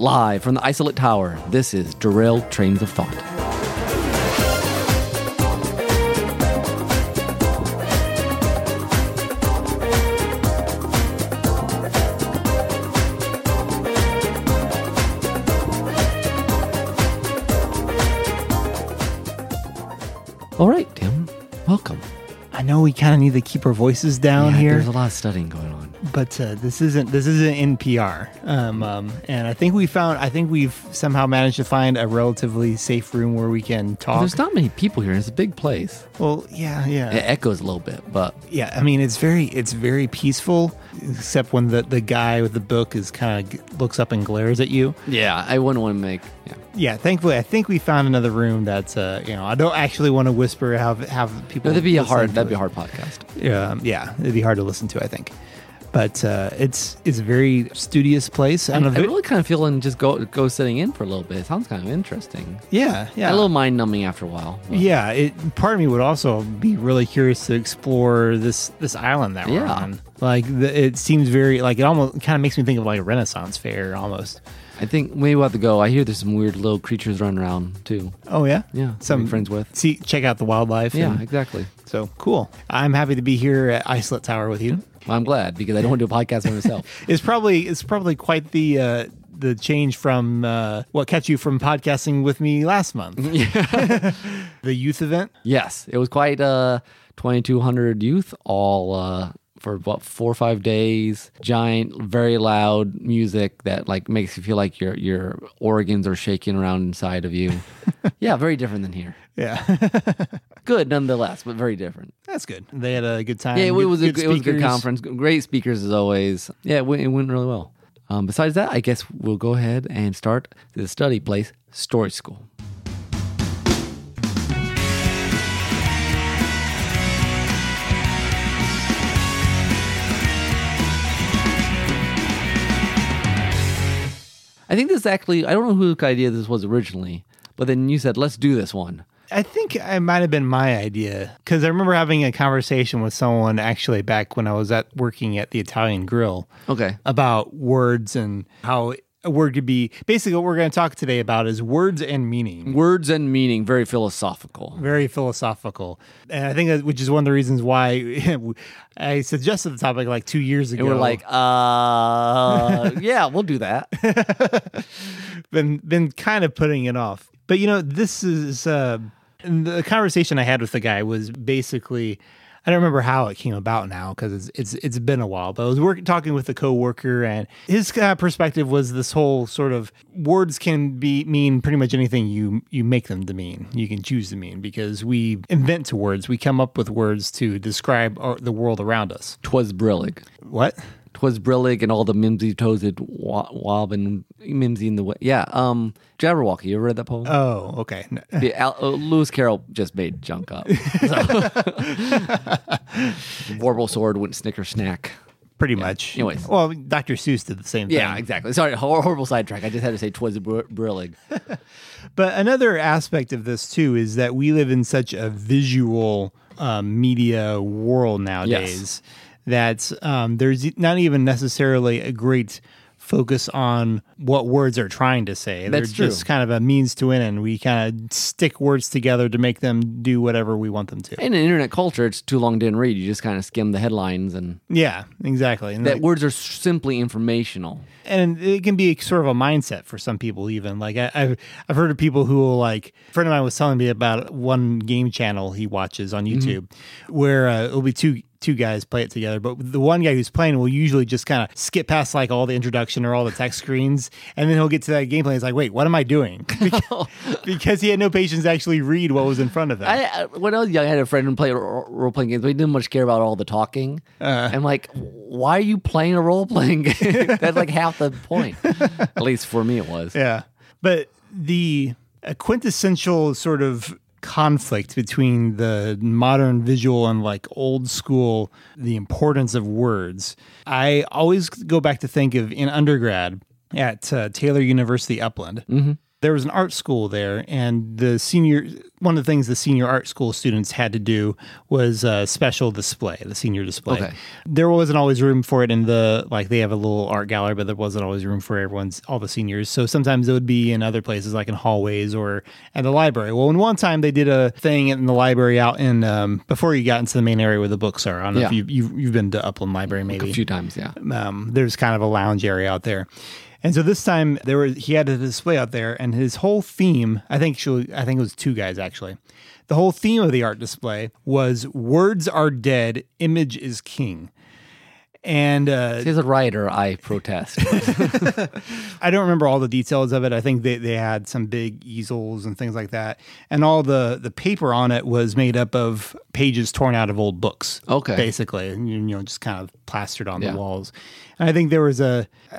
Live from the Isolate Tower, this is Derailed Trains of Thought. All right, Tim, welcome. I know we kind of need to keep our voices down Yeah, here, There's a lot of studying going on. But uh, this isn't this isn't NPR. Um, um, and I think we found I think we've somehow managed to find a relatively safe room where we can talk. There's not many people here. It's a big place. well, yeah, yeah, It echoes a little bit, but yeah. I mean, it's very it's very peaceful, except when the the guy with the book is kind of looks up and glares at you. yeah, I wouldn't want to make. Yeah. Yeah, thankfully, I think we found another room that's uh, you know I don't actually want to whisper have have people. No, that'd be a hard. That'd be a hard podcast. Yeah, yeah, it'd be hard to listen to. I think, but uh, it's it's a very studious place. And I a bit- really kind of feel and just go go sitting in for a little bit. It sounds kind of interesting. yeah, yeah, A little mind numbing after a while. but- yeah. It part of me would also be really curious to explore this this island that we're Yeah. on. Like the, it seems very like it almost kind of makes me think of like a Renaissance fair almost. I think maybe we'll have to go. I hear there's some weird little creatures running around too. Oh yeah, Yeah, Some friends with. See, check out the wildlife. Yeah, and- exactly. so cool. I'm happy to be here at Isolate Tower with you. Well, I'm glad because I don't want to do a podcast by myself. It's probably it's probably quite the uh, the change from uh, what kept you from podcasting with me last month. the youth event. yes, it was quite uh 2,200 youth all uh for what four or five days. Giant, very loud music that like makes you feel like your your organs are shaking around inside of you. yeah, very different than here. Yeah, Good nonetheless, but very different. that's good. They had a good time. Yeah, it Good- was a, good it was a good conference. Great speakers as always. Yeah, it went, it went really well. Um, besides that, I guess we'll go ahead and start the study place, Story School. I think this actually, I don't know whose idea this was originally, but then you said, let's do this one. I think it might have been my idea because I remember having a conversation with someone actually back when I was at working at the Italian Grill Okay. about words and how a word could be. Basically, what we're going to talk today about is words and meaning. Words and meaning, very philosophical. very philosophical and i think that which is one of the reasons why i suggested the topic like two years ago And we're like, uh, yeah, we'll do that. been been kind of putting it off but you know this is uh the conversation i had with the guy was basically I don't remember how it came about now because it's, it's it's been a while. But I was working talking with a coworker, and his uh, perspective was this whole sort of words can be mean pretty much anything you you make them to mean. You can choose to mean because we invent words. We come up with words to describe our, the world around us. Twas brillig. What? Twas brillig and all the mimsy toesed wa- wobbin mimsy in the way. Yeah. Um, Jabberwocky. You ever read that poem? Oh, okay. The Al- uh, Lewis Carroll just made junk up. So. Warble sword went snicker snack. Pretty much. Anyways. well, Dr. Seuss did the same thing. Yeah, exactly. Sorry, horrible sidetrack. I just had to say twas br- brillig. But another aspect of this too is that we live in such a visual um, media world nowadays that um, there's not even necessarily a great focus on what words are trying to say. That's They're just true. kind of a means to an end. We kind of stick words together to make them do whatever we want them to. In an internet culture, it's too long didn't read. You just kind of skim the headlines, and Yeah, exactly. And that like- words are simply informational. and it can be sort of a mindset for some people even like I, I've, I've heard of people who will like a friend of mine was telling me about one game channel he watches on youtube where uh, it'll be two two guys play it together but the one guy who's playing will usually just kind of skip past like all the introduction or all the text screens and then he'll get to that gameplay and it's like wait what am i doing because, because he had no patience to actually read what was in front of him I, when I was young, I had a friend who played role playing games, but he didn't much care about all the talking. Uh. I'm like, why are you playing a role playing game? That's like half the point. At least for me, it was. Yeah. But the a quintessential sort of conflict between the modern visual and like old school, the importance of words. I always go back to think of in undergrad at uh, Taylor University Upland. There was an art school there, and the senior one of the things the senior art school students had to do was a special display, the senior display. Okay. There wasn't always room for it in the like they have a little art gallery, but there wasn't always room for everyone's all the seniors. So sometimes it would be in other places like in hallways or at the library. Well, in one time they did a thing in the library out in um, before you got into the main area where the books are. I don't know if Yeah. you you've, you've been to Upland Library maybe A few times, yeah. um, there's kind of a lounge area out there. And so this time there was he had a display out there, and his whole theme, I think I think it was two guys actually. The whole theme of the art display was "Words are dead, image is king." And uh, As a writer, I protest. I don't remember all the details of it. I think they, they had some big easels and things like that, and all the the paper on it was made up of pages torn out of old books. Okay. basically, and, you know, just kind of plastered on Yeah. the walls. I think there was a, uh,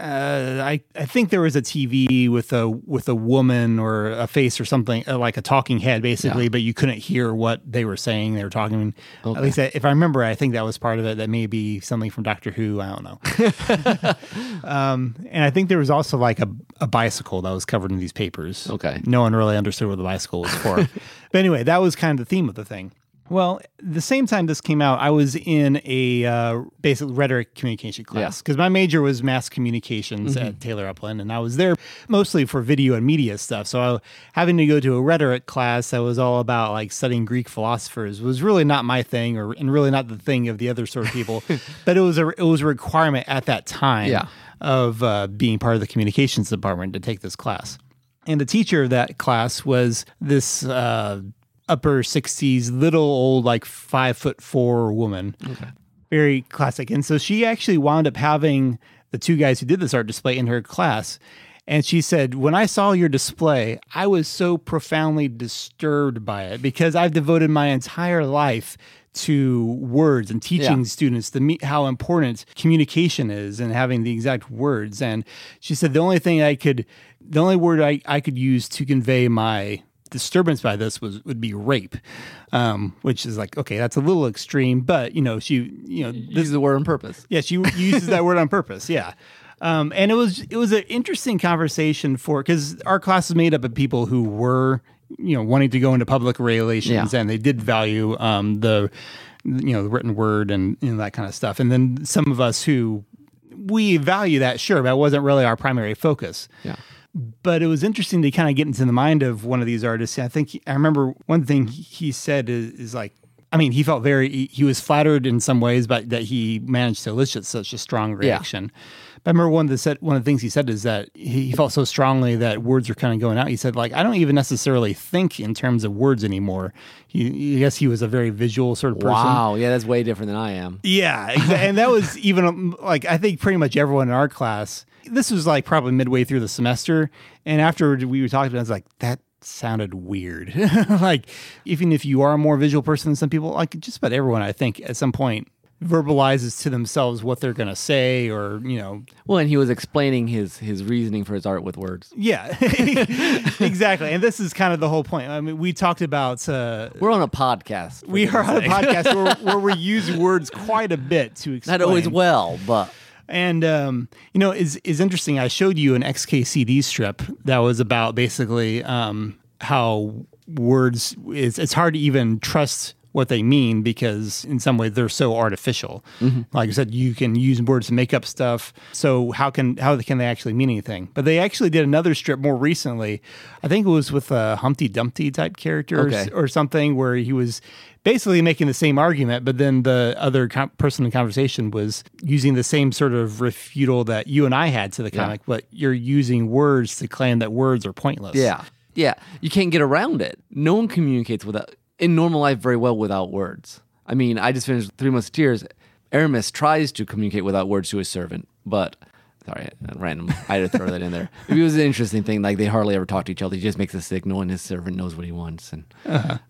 I I think there was a TV with a with a woman or a face or something uh, like a talking head, basically, Yeah. but you couldn't hear what they were saying. They were talking. Okay. At least I- if I remember, I think that was part of it. That may be something from Doctor Who. I don't know. Um, and I think there was also like a, a bicycle that was covered in these papers. Okay. No one really understood what the bicycle was for. but anyway, that was kind of the theme of the thing. Well, the same time this came out, I was in a uh, basic rhetoric communication class because my major was mass communications at Taylor Upland, and I was there mostly for video and media stuff. So I, having to go to a rhetoric class that was all about like studying Greek philosophers was really not my thing, or and really not the thing of the other sort of people. but it was a it was a requirement at that time Yeah. of uh, being part of the communications department to take this class. And the teacher of that class was this uh, upper 60s, little old, like five foot four woman. Very classic. And so she actually wound up having the two guys who did this art display in her class. And she said, When I saw your display, I was so profoundly disturbed by it because I've devoted my entire life to words and teaching Yeah. students the how important communication is and having the exact words. And she said the only thing I could, the only word I, I could use to convey my disturbance by this was would be rape, um, which is like okay, that's a little extreme, but you know she, you know, this is the word on purpose. yeah, she uses that word on purpose. Yeah. Um, and it was it was an interesting conversation for because our class is made up of people who were you know wanting to go into public relations Yeah. and they did value um, the you know the written word and you know, that kind of stuff. And then some of us who we value that sure, but it wasn't really our primary focus Yeah. But it was interesting to kind of get into the mind of one of these artists. I think I remember one thing he said is, is like, I mean, he felt very, he, he was flattered in some ways, but that he managed to elicit such a strong reaction. But I remember one of the said, one of the things he said is that he, felt so strongly that words were kind of going out. He said, like, I don't even necessarily think in terms of words anymore. He, I guess he was a very visual sort of person. Wow. Yeah, that's way different than I am. Yeah, and that was even like I think pretty much everyone in our class. This was like probably midway through the semester, and after we were talking, I was like, that sounded weird. like even if you are a more visual person than some people, like just about everyone, I think at some point verbalizes to themselves what they're gonna say, or you know, Well, and he was explaining his his reasoning for his art with words. yeah, exactly. And this is kind of the whole point. I mean, we talked about. Uh, We're on a podcast. we are on a podcast where, where we use words quite a bit to explain. Not always well, but And um, you know, is is interesting. I showed you an XKCD strip that was about basically um, how words. It's, it's hard to even trust what they mean because in some way they're so artificial. Mm-hmm. Like I said, you can use words to make up stuff. So how can how can they actually mean anything? But they actually did another strip more recently. I think it was with a Humpty Dumpty type character or, Okay. or something where he was basically making the same argument, but then the other com- person in conversation was using the same sort of refutal that you and I had to the Yeah. comic, but you're using words to claim that words are pointless. yeah, yeah, you can't get around it. No one communicates without in normal life very well without words. I mean, I just finished Three Musketeers. Aramis tries to communicate without words to his servant, but sorry, random. I had to throw that in there. It was an interesting thing. Like they hardly ever talk to each other. He just makes a signal, and his servant knows what he wants. And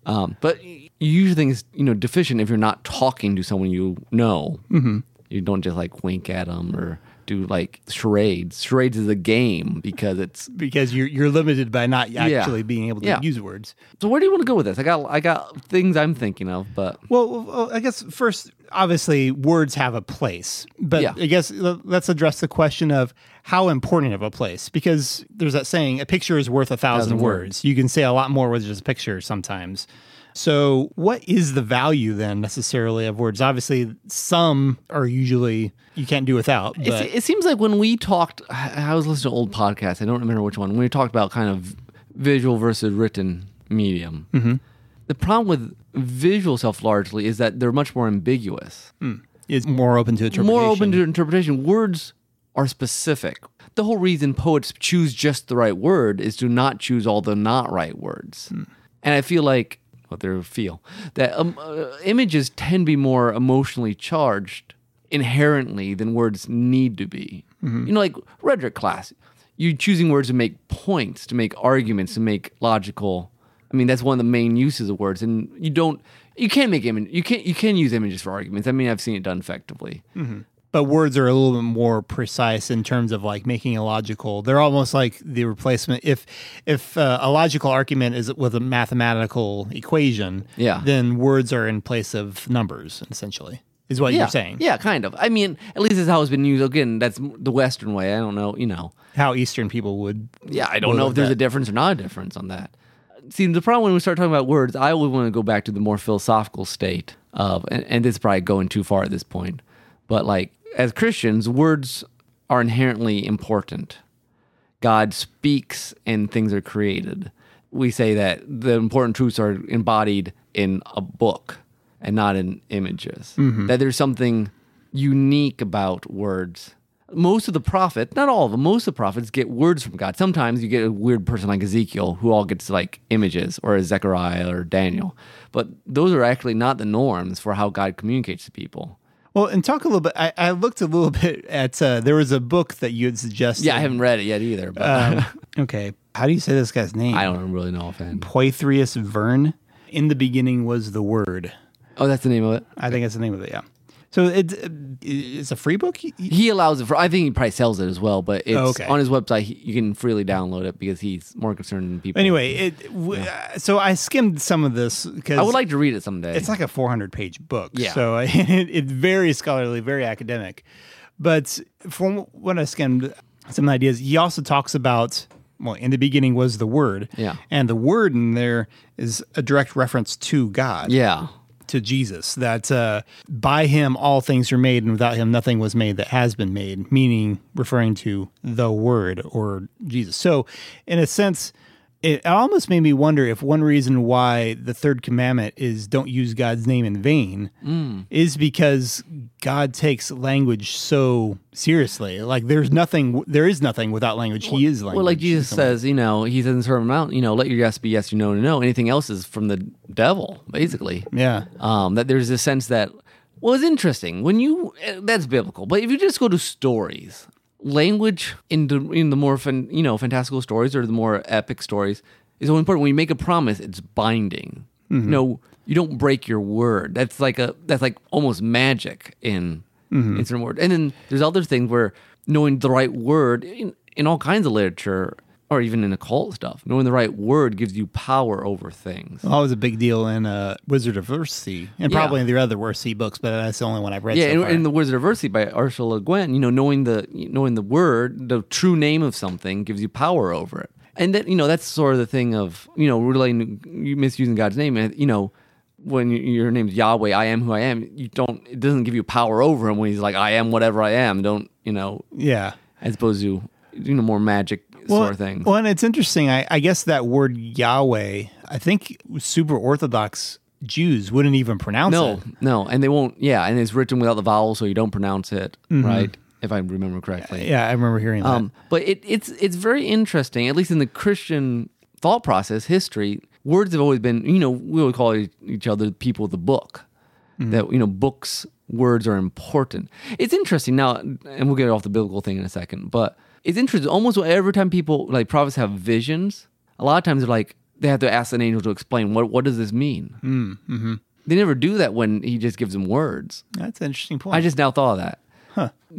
um, but you usually think it's you know deficient if you're not talking to someone you know. Mm-hmm. You don't just like wink at them or do like charades. Charades is a game because it's. because you're you're limited by not actually being able to Yeah. use words. So where do you want to go with this? I got I got things I'm thinking of, but Well, well, I guess first, obviously, words have a place, but Yeah. I guess let's address the question of how important of a place, because there's that saying, "A picture is worth a thousand, Thousand words. words. You can say a lot more with just a picture sometimes. So, what is the value then necessarily of words? Obviously, some are usually you can't do without. But It's, it seems like when we talked, I was listening to old podcasts. I don't remember which one. When we talked about kind of visual versus written medium, Mm-hmm. the problem with visual stuff largely is that they're much more ambiguous, it's more open to interpretation. more open to interpretation. Words are specific. The whole reason poets choose just the right word is to not choose all the not right words. And I feel like what they feel that um, uh, images tend to be more emotionally charged inherently than words need to be. You know, like rhetoric class, you're choosing words to make points, to make arguments, to make logical. I mean, that's one of the main uses of words, and you don't, you can't make image, you can't, you can use images for arguments. I mean, I've seen it done effectively. But words are a little bit more precise in terms of like making a logical they're almost like the replacement if if uh, a logical argument is with a mathematical equation Yeah. then words are in place of numbers essentially is what yeah, you're saying Yeah, kind of. I mean, at least it's how it's been used. Again, that's the Western way. I don't know, you know. how eastern people would Yeah, I don't know if there's that- a difference or not a difference on that. See, the problem when we start talking about words, I always want to go back to the more philosophical state of, and, and this is probably going too far at this point, but like as Christians, words are inherently important. God speaks and things are created. We say that the important truths are embodied in a book and not in images. Mm-hmm. That there's something unique about words. Most of the prophets, not all of them, most of the prophets get words from God. Sometimes you get a weird person like Ezekiel who all gets like images, or a Zechariah or Daniel. But those are actually not the norms for how God communicates to people. Well and talk a little bit i, I looked a little bit at uh, there was a book that you had suggested. Yeah, I haven't read it yet either, but um, okay how do you say this guy's name? I don't really know offhand. poithrius Vern? In the beginning was the word. Oh, that's the name of it. i think that's the name of it yeah so it's it's a free book He allows it for. I think he probably sells it as well, but it's Oh, okay. on his website. He, you can freely download it because he's more concerned than people. Anyway, it w- uh, so I skimmed some of this because I would like to read it someday. it's like a 400 page book. Yeah. So it, it's very scholarly, very academic. But from what I skimmed, some of the ideas. He also talks about well, in the beginning was the word. Yeah. And the word in there is a direct reference to God. yeah, To Jesus, that uh, by him all things are made, and without him nothing was made that has been made, meaning referring to the Word or Jesus. So, in a sense, it almost made me wonder if one reason why the third commandment is don't use God's name in vain Mm. is because God takes language so seriously. Like, there's nothing, there is nothing without language. He is language. well, like Jesus says, you know, he says in the Sermon on the Mount, you know, let your yes be yes, your no, no, no. Anything else is from the devil, basically. Yeah. Um, that there's a sense that, well, it's interesting when you eh, that's biblical, but if you just go to stories, language in the in the more fan, you know fantastical stories or the more epic stories is so important. When you make a promise, it's binding. Mm-hmm. No, you don't break your word. That's like a that's like almost magic in mm-hmm. in certain words. And then there's other things where knowing the right word in, in all kinds of literature or even in occult stuff, knowing the right word gives you power over things. Always a big deal in uh, Wizard of Earthsea, and Yeah. probably in the other Earthsea books, but that's the only one I've read. Yeah, so in, in the Wizard of Earthsea by Ursula Guin, you know, knowing the knowing the word, the true name of something gives you power over it, and then you know that's sort of the thing of you know really you misusing God's name, and you know when your name's Yahweh, I am who I am. You don't it doesn't give you power over him when he's like I am whatever I am. Don't you know? yeah. As opposed to you know more magic Well, sort of thing. well, and it's interesting. I, I guess that word Yahweh, I think super Orthodox Jews wouldn't even pronounce no, it. no, no, and they won't. Yeah, and it's written without the vowel, so you don't pronounce it right. If I remember correctly. Yeah, I remember hearing that. Um, but it, it's it's very interesting, at least in the Christian thought process, history. Words have always been, you know, we would call each other people of the book. That you know, books, words are important. It's interesting now, and we'll get off the biblical thing in a second. But it's interesting. Almost every time people like prophets have visions, a lot of times they're like they have to ask an angel to explain what what does this mean. Mm, hmm They never do that when he just gives them words. That's an interesting point. I just now thought of that.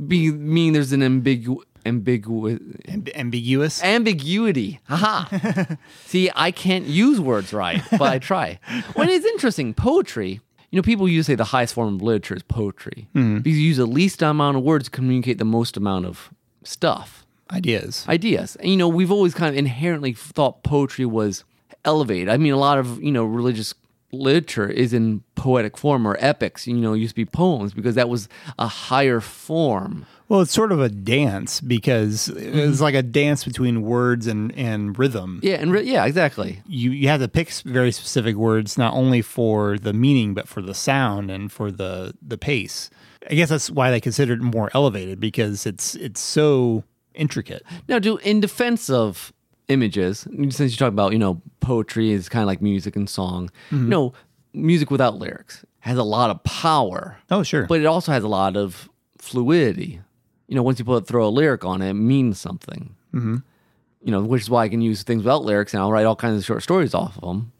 Be, meaning there's an ambigu ambiguous Amb- ambiguous. ambiguity. Haha. See, I can't use words right, but I try. When it's interesting, poetry. You know, people usually say the highest form of literature is poetry because you use the least amount of words to communicate the most amount of stuff, Ideas. ideas. And you know, we've always kind of inherently thought poetry was elevated. I mean, a lot of you know religious literature is in poetic form or epics. You know, used to be poems because that was a higher form. Well, it's sort of a dance because it's mm-hmm. like a dance between words and, and rhythm. Yeah, and re- yeah, exactly. You you have to pick very specific words not only for the meaning but for the sound and for the the pace. I guess that's why they consider it more elevated because it's it's so intricate. Now, do in defense of images, since you talk about you know poetry is kind of like music and song. You know, music without lyrics has a lot of power, Oh, sure. but it also has a lot of fluidity. You know, once you put throw a lyric on it, it means something. Mm-hmm. You know, which is why I can use things without lyrics, and I'll write all kinds of short stories off of them.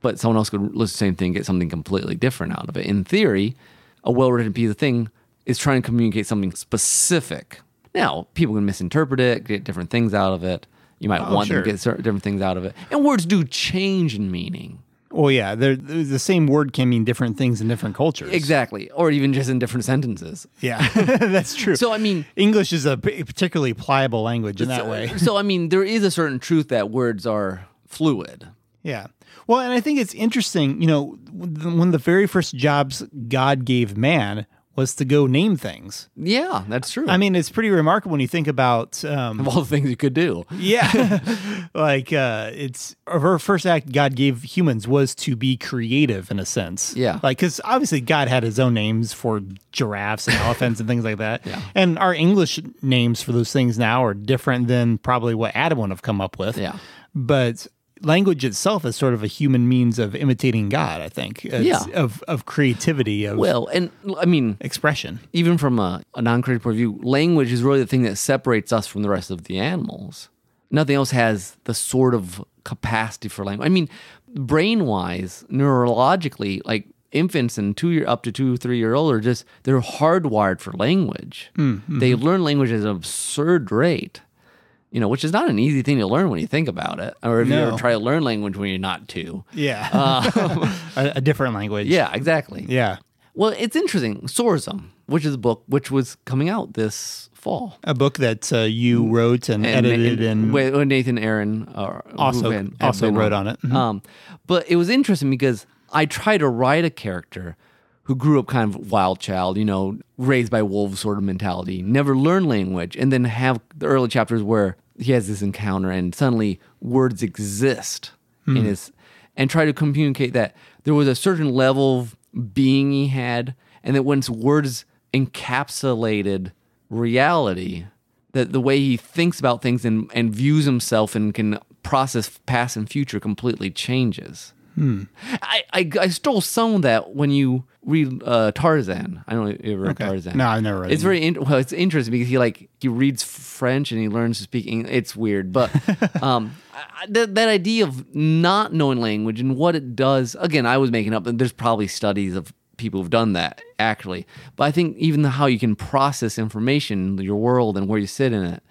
But someone else could listen to the same thing, get something completely different out of it. In theory, a well-written piece of thing is trying to communicate something specific. Now, people can misinterpret it, get different things out of it. You might Oh, want sure. them to get certain different things out of it, and words do change in meaning. well, yeah, they're, they're- the same word can mean different things in different cultures. Exactly, or even just in different sentences. Yeah, that's true. So, I mean, English is a particularly pliable language in that way. so I mean, there is a certain truth that words are fluid. Yeah. Well, and I think it's interesting, you know, one of the very first jobs God gave man was to go name things. Yeah, that's true. I mean, it's pretty remarkable when you think about, um, of all the things you could do. yeah, like uh, it's our first act God gave humans was to be creative in a sense. Yeah. like because obviously God had His own names for giraffes and elephants and things like that. Yeah. and our English names for those things now are different than probably what Adam would have come up with. Yeah. but language itself is sort of a human means of imitating God. I think. It's Yeah. of of creativity of Well, and I mean, expression. even from a, a non-creative point of view, language is really the thing that separates us from the rest of the animals. Nothing else has the sort of capacity for language. I mean, brain-wise, neurologically, like infants and two year up to two, three year old are just they're hardwired for language. Mm, mm-hmm. They learn language at an absurd rate. You know, which is not an easy thing to learn when you think about it. Or if you ever try to learn language when you're not two. Yeah, a, a different language. Yeah, exactly. yeah. Well, it's interesting. Sorzum, which is a book which was coming out this fall. A book that uh, you wrote and, edited and, with- with Nathan Aaron uh, Also- who had- had also wrote on it. Mhm. Um, but it was interesting because I tried to write a character who grew up kind of wild child, you know, raised by wolves sort of mentality, never learned language, and then have the early chapters where he has this encounter and suddenly words exist Hmm. in his and try to communicate that there was a certain level of being he had, and that once words encapsulated reality, that the way he thinks about things and, and views himself and can process past and future completely changes. I, I I stole some of that when you read uh, Tarzan. I don't know if you ever read Okay. Tarzan. No, I've never read it. It's it. very in, well. It's interesting because he like he reads French and he learns to speak. English. It's weird, but um, I, that that idea of not knowing language and what it does. Again, I was making up. There's probably studies of people who've done that actually, but I think even how you can process information, your world, and where you sit in it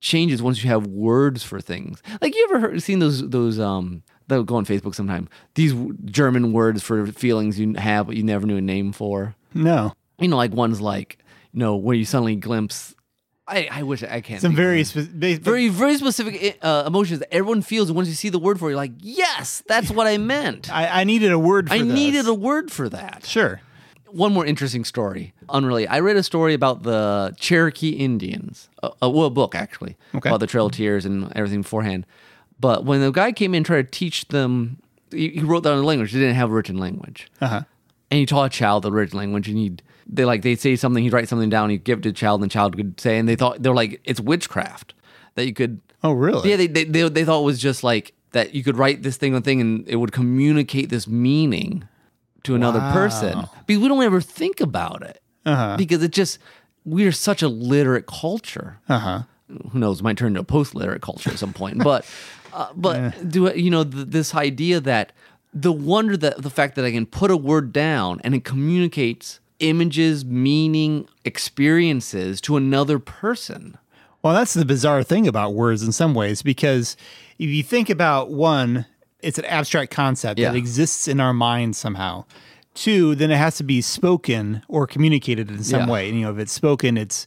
changes once you have words for things. Like you ever heard, seen those those um they'll go on Facebook sometime. These w- German words for feelings you have but you never knew a name for. no. You know, like ones like you know where you suddenly glimpse. I I wish I can't. Some very specific. very very specific eh, uh, emotions that everyone feels, and once you see the word for it, you're like, yes, that's what I meant. I, I needed a word. for I this. needed a word for that. sure. One more interesting story, unrelated. I read a story about the Cherokee Indians, uh, uh, a, a, well, book actually, Okay. about the Trail of Tears and everything beforehand. But when the guy came in, tried to teach them, he, he wrote down the language. They didn't have a written language, Uh huh. and he taught a child the written language. And he'd they like they'd say something, he'd write something down, he'd give it to the child, and the child could say, and they thought they're like it's witchcraft that you could Oh, really? yeah, they, they they they thought it was just like that you could write this thing on thing and it would communicate this meaning to another Wow. person because we don't ever think about it Uh-huh. because it just we're such a literate culture. Uh huh. Who knows? Might turn into a post-literate culture at some point, but uh, but do you know th- this idea that the wonder that the fact that I can put a word down and it communicates images, meaning, experiences to another person. Well, that's the bizarre thing about words in some ways, because if you think about one, it's an abstract concept Yeah. that exists in our mind somehow. Two, then it has to be spoken or communicated in some Yeah. way. You know, if it's spoken, it's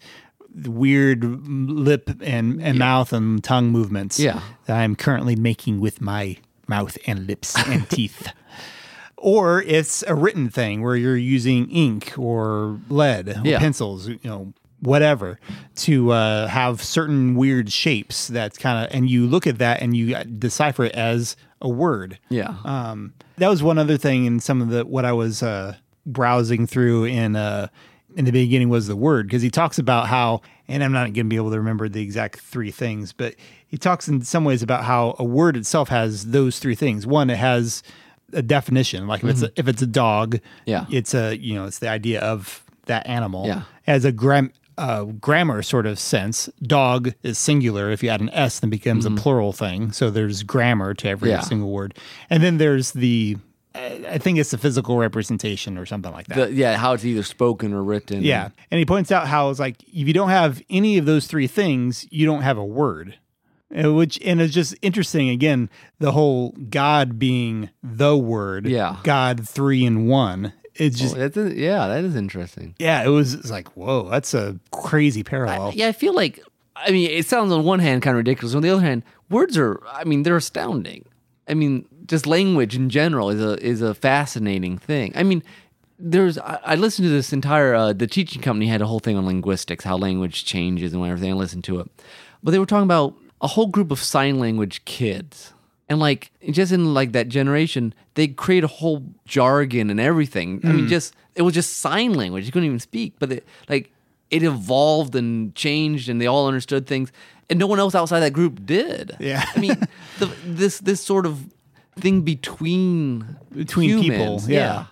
weird lip and, and mouth and tongue movements Yeah. that I'm currently making with my mouth and lips and teeth. Or it's a written thing where you're using ink or lead or Yeah. pencils, you know, whatever, to uh, have certain weird shapes that's kind of, and you look at that and you decipher it as a word. Yeah. Um, that was one other thing in some of the what I was uh, browsing through in uh, in the beginning was the word because he talks about how, and I'm not going to be able to remember the exact three things, but he talks in some ways about how a word itself has those three things. One, it has a definition, like if it's a, if it's a dog, Yeah. it's a you know it's the idea of that animal. Yeah. as a gram. Uh, grammar sort of sense, dog is singular. If you add an s, then becomes a plural thing. So there's grammar to every Mm-hmm. Yeah. single word, and then there's the I I think it's the physical representation or something like that. The- yeah, how it's either spoken or written. yeah. And he points out how it's like if you don't have any of those three things, you don't have a word. Uh, Which and it's just interesting again, the whole God being the word. Yeah. God three in one. It's just Oh, that's a- yeah, that is interesting. yeah, it was it's like, whoa, that's a crazy parallel. Yeah, I feel like I mean, it sounds on one hand kind of ridiculous. On the other hand, words are I mean, they're astounding. I mean, just language in general is a is a fascinating thing. I mean, there's I, I listened to this entire uh, the teaching company had a whole thing on linguistics, how language changes and everything. I listened to it, but they were talking about a whole group of sign language kids. And like just in like that generation, they create a whole jargon and everything. I mean, just it was just sign language. You couldn't even speak, but it, like it evolved and changed, and they all understood things, and no one else outside that group did. Yeah. I mean, the, this this sort of thing between between humans, people. Yeah.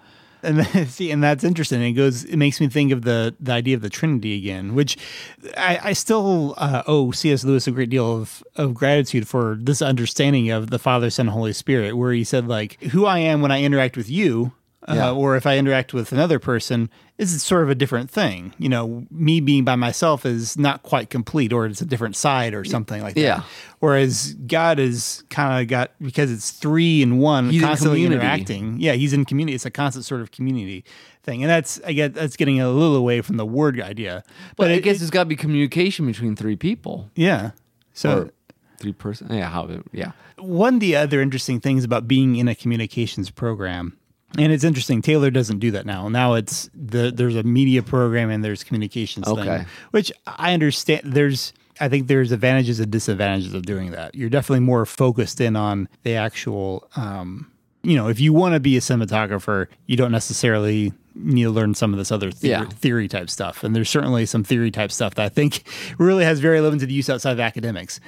And then, see, and that's interesting. It goes. It makes me think of the the idea of the Trinity again, which I, I still uh, owe C.S. Lewis a great deal of of gratitude for this understanding of the Father, Son, and Holy Spirit, where he said like, "Who I am when I interact with you." Uh, Yeah. or if I interact with another person, is sort of a different thing. You know, me being by myself is not quite complete, or it's a different side, or something like that. Yeah. Whereas God is kind of got because it's three in one, He's constantly community. interacting. Yeah, he's in community. It's a constant sort of community thing, and that's I guess that's getting a little away from the word idea. But I it- guess it- there's got to be communication between three people yeah. So or three person. Yeah, how? Yeah, one of the other interesting things about being in a communications program and it's interesting taylor doesn't do that now now it's the there's a media program and there's communications Okay. thing which i understand there's i think there's advantages and disadvantages of doing that you're definitely more focused in on the actual um you know if you want to be a cinematographer you don't necessarily need to learn some of this other theory, Yeah. theory type stuff and there's certainly some theory type stuff that i think really has very limited use outside of academics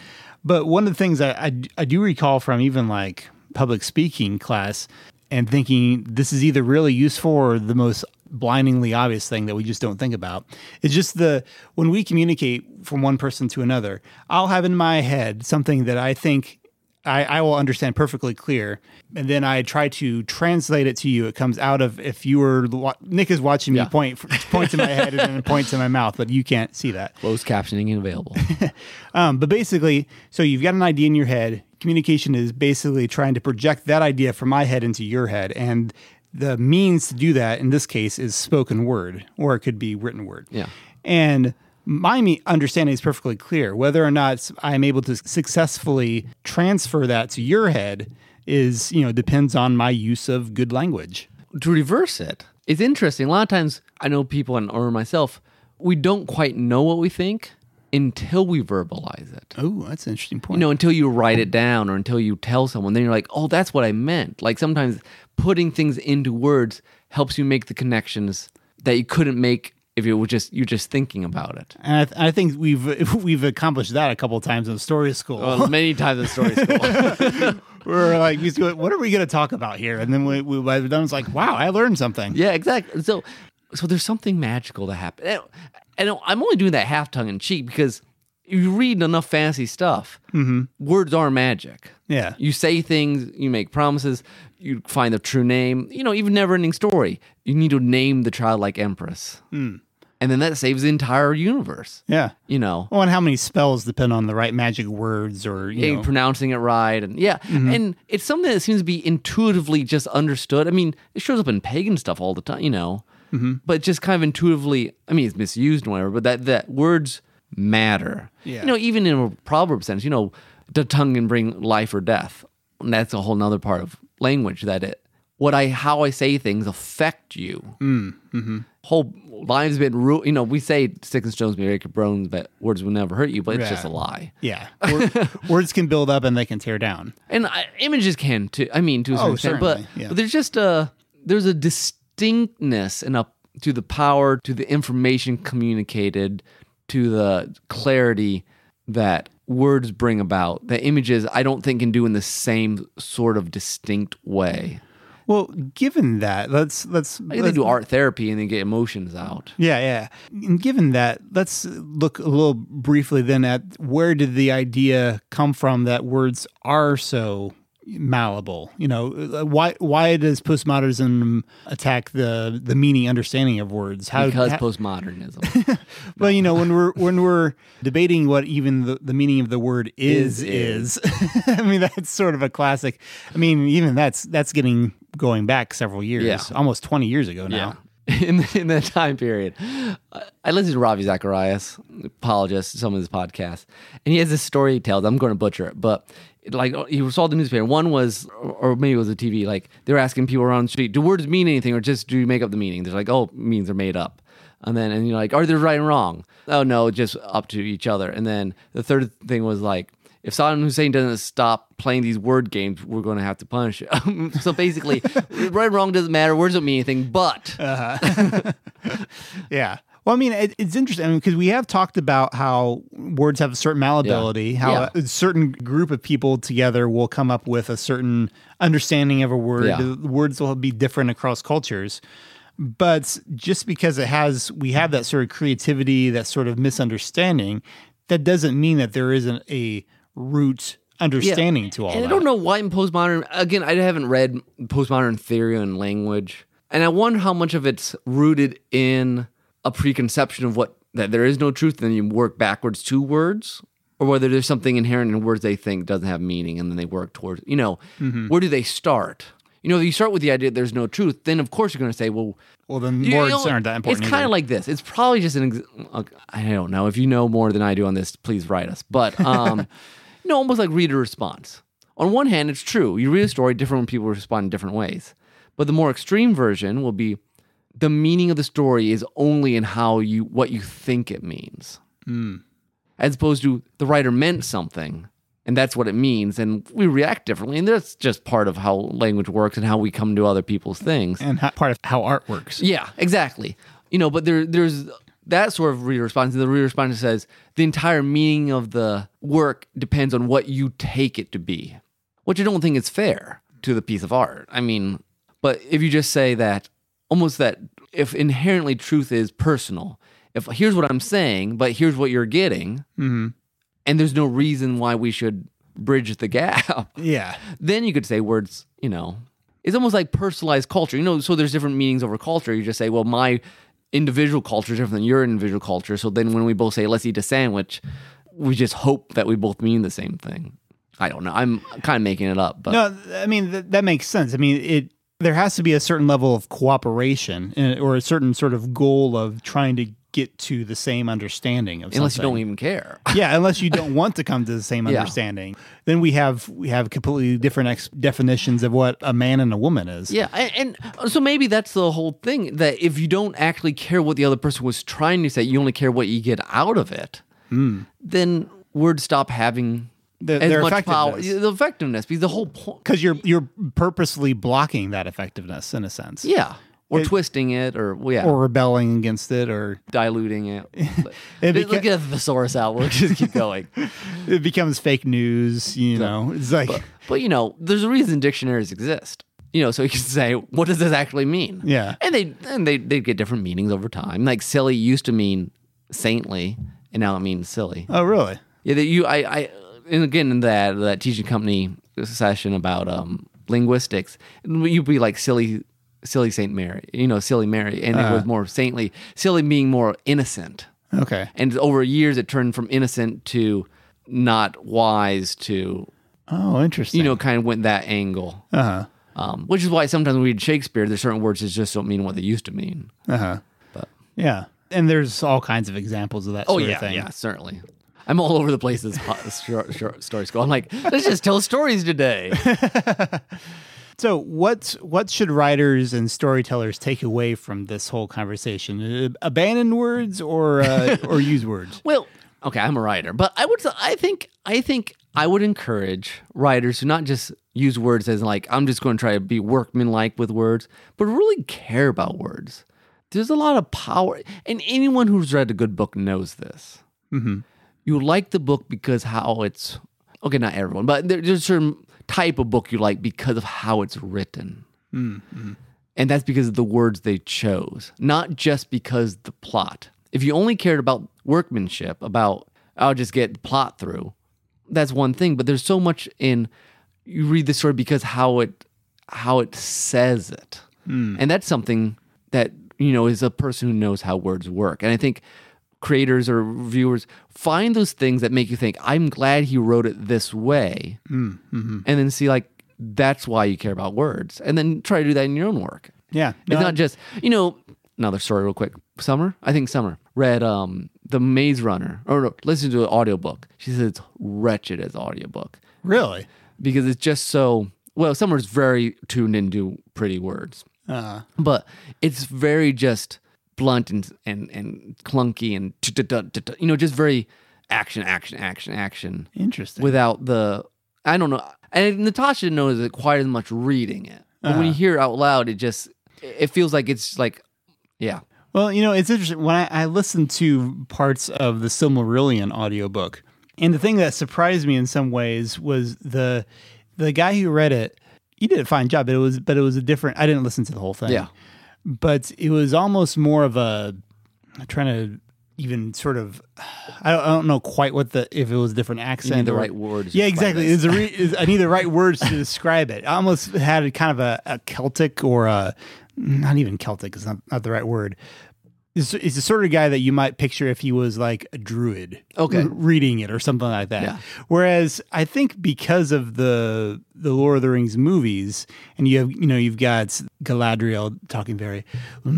but one of the things I, I, I do recall from even like public speaking class and thinking this is either really useful or the most blindingly obvious thing that we just don't think about It's just the when we communicate from one person to another, I'll have in my head something that I think I, I will understand perfectly clear, and then I try to translate it to you. It comes out of if you were Nick is watching me Yeah. point point to my head and then point to my mouth, but you can't see that. closed captioning available. Um, but basically, so you've got an idea in your head. Communication is basically trying to project that idea from my head into your head. And the means to do that in this case is spoken word, or it could be written word. Yeah. And my understanding is perfectly clear. Whether or not I'm able to successfully transfer that to your head is, you know, depends on my use of good language. to reverse it, it's interesting. A lot of times, I know people and or myself, we don't quite know what we think until we verbalize it. Oh, that's an interesting point. You know, until you write it down or until you tell someone, then you're like, oh, that's what I meant. Like sometimes putting things into words helps you make the connections that you couldn't make if you were just you're just thinking about it. and I, th- I think we've we've accomplished that a couple of times in story school. Well, many times in story school. we're like, we go, what are we going to talk about here? And then we, we by the time it's like, wow, I learned something. Yeah, exactly. So, so there's something magical to happen. And, I'm only doing that half tongue in cheek because you read enough fantasy stuff, mm-hmm. words are magic. Yeah. You say things, you make promises, you find the true name. You know, even never ending story. You need to name the childlike empress. Mm. And then that saves the entire universe. Yeah. You know, Well, and how many spells depend on the right magic words or you yeah, know. pronouncing it right. And yeah. Mm-hmm. And it's something that seems to be intuitively just understood. I mean, it shows up in pagan stuff all the time, you know, Mm-hmm. but just kind of intuitively, I mean, it's misused and whatever, but that, that words matter. Yeah. You know, even in a proverb sense, you know, the tongue can bring life or death. And that's a whole nother part of language that it, what I, how I say things affect you. Mm, mm-hmm. Whole lives been ruined. You know, we say sticks and stones may break your bones, but words will never hurt you, but it's just a lie. yeah. Word- words can build up and they can tear down. and I, images can too. I mean, to a certain Oh, extent, but, yeah. but there's just a there's a distinctness and up to the power to the information communicated to the clarity that words bring about that images I don't think can do in the same sort of distinct way. Well, given that, let's let's, I they let's do art therapy and they get emotions out. Yeah, yeah. And given that, let's look a little briefly then at where did the idea come from that words are so malleable? You know, uh, why why does postmodernism attack the the meaning understanding of words? How Because how- postmodernism. well, you know, when we're when we're debating what even the, the meaning of the word is Is, is, I mean that's sort of a classic. I mean, even that's that's getting going back several years, Yeah. almost twenty years ago now. In in that time period, uh, I listened to Ravi Zacharias, apologist, some of his podcasts, and he has this story he tells. I'm going to butcher it, but like he saw the newspaper. One was, or maybe it was a TV. Like they were asking people around the street, "Do words mean anything, or just do you make up the meaning?" They're like, "Oh, meanings are made up." And then and you're like, "Are they right and wrong?" Oh no, just up to each other. And then the third thing was like. If Saddam Hussein doesn't stop playing these word games, we're going to have to punish him. so basically, right and wrong doesn't matter. Words don't mean anything. But uh-huh. Yeah. Well, I mean, it, it's interesting because we have talked about how words have a certain malleability, how Yeah. a certain group of people together will come up with a certain understanding of a word. Yeah. Words will be different across cultures. But just because it has, we have that sort of creativity, that sort of misunderstanding, that doesn't mean that there isn't a root understanding to all and that. I don't know why in postmodern. Again, I haven't read postmodern theory and language, and I wonder how much of it's rooted in a preconception of what that there is no truth, and then you work backwards to words, or whether there's something inherent in words they think doesn't have meaning, and then they work towards. You know, Mm-hmm. where do they start? You know, if you start with the idea that there's no truth, then of course you're going to say, well. Well, then you words know, aren't that important. It's kind of like this. It's probably just an. Ex- I don't know. If you know more than I do on this, please write us. But um, you know, almost like reader response. On one hand, it's true. You read a story, different when people respond in different ways. But the more extreme version will be the meaning of the story is only in how you what you think it means, hmm. as opposed to the writer meant something. And that's what it means, and we react differently, and that's just part of how language works and how we come to other people's things. and part of how art works. Yeah, exactly. You know, but there there's that sort of reader response. And the reader response says the entire meaning of the work depends on what you take it to be, which I don't think is fair to the piece of art. I mean, but if you just say that almost that if inherently truth is personal, if here's what I'm saying, but here's what you're getting, mm-hmm. and there's no reason why we should bridge the gap Yeah. then you could say words, you know, it's almost like personalized culture. You know, so there's different meanings over culture. You just say, well, my individual culture is different than your individual culture. So then when we both say, let's eat a sandwich, we just hope that we both mean the same thing. I don't know. I'm kind of making it up, but No, I mean th- that makes sense. I mean it. There has to be a certain level of cooperation uh, or a certain sort of goal of trying to get to the same understanding of unless you don't even care. yeah, unless you don't want to come to the same Yeah. understanding, then we have we have completely different ex- definitions of what a man and a woman is. Yeah, and, and so maybe that's the whole thing that if you don't actually care what the other person was trying to say, you only care what you get out of it. Hmm. Then words stop having The- as their much power. effectiveness. The effectiveness, because the whole point. because you're you're purposely blocking that effectiveness in a sense, Yeah, or It- twisting it, or well, yeah, or rebelling against it, or diluting it. But- It beca- get the thesaurus out. We'll just keep going. it becomes fake news. You know, it's like But you know, there's a reason dictionaries exist. You know, so you can say, what does this actually mean? Yeah. And they and they they get different meanings over time. Like silly used to mean saintly, and now it means silly. Oh, really? Yeah, that you I I and again in that that teaching company session about um linguistics, you'd be like silly silly Saint Mary, you know, silly Mary, and it was more saintly. Silly being more innocent, Okay. and over years it turned from innocent to not wise to Oh, interesting. you know kind of went that angle. Uh huh. Um, which is why sometimes when we read Shakespeare, there's certain words that just don't mean what they used to mean. Uh huh. But Yeah. And there's all kinds of examples of that oh sort yeah, of thing. yeah, certainly. I'm all over the place this po- short, short story school. I'm like, let's just tell stories today. So, what what should writers and storytellers take away from this whole conversation? Uh, Abandon words or uh, or use words? Well, okay, I'm a writer, but I would I think I think I would encourage writers to not just use words as like I'm just going to try to be workmanlike with words, but really care about words. There's a lot of power, and anyone who's read a good book knows this. Mm-hmm. You like the book because how it's okay, not everyone, but there- there's certain type of book you like because of how it's written. Mm, mm. And that's because of the words they chose, not just because the plot. If you only cared about workmanship, about I'll just get the plot through, that's one thing. But there's so much in you read the story because how it how it says it, mm. and that's something that you know is a person who knows how words work. And I think creators or viewers find those things that make you think, I'm glad he wrote it this way, and then see like that's why you care about words, and then try to do that in your own work. Yeah. It's not just you know another story real quick. Summer, I think Summer read um the Maze Runner or no, listened to an audiobook. She says it's wretched as audiobook really. because it's just so well. Summer's very tuned into pretty words, Uh, but it's very just blunt and and and clunky and you know just very action action action action interesting. without the I don't know. And Natasha didn't it quite as much reading it, but Uh-huh. when you hear it out loud, it just it feels like it's like yeah Well, you know, it's interesting. When I, I listened to parts of the Silmarillion audiobook, and the thing that surprised me in some ways was the the guy who read it. He did a fine job, but it was but it was a different. I didn't listen to the whole thing. Yeah. But it was almost more of a I'm trying to even sort of. I don't, I don't know quite what the if it was a different accent. the or- right words. Yeah, exactly. Is re- is, I need the right words to describe it. I almost had a kind of a, a Celtic or a not even Celtic is not, not the right word. It's, it's the sort of guy that you might picture if he was like a druid, Okay. r- reading it or something like that. Yeah. Whereas I think because of the the Lord of the Rings movies, and you have you know you've got Galadriel talking very, yeah.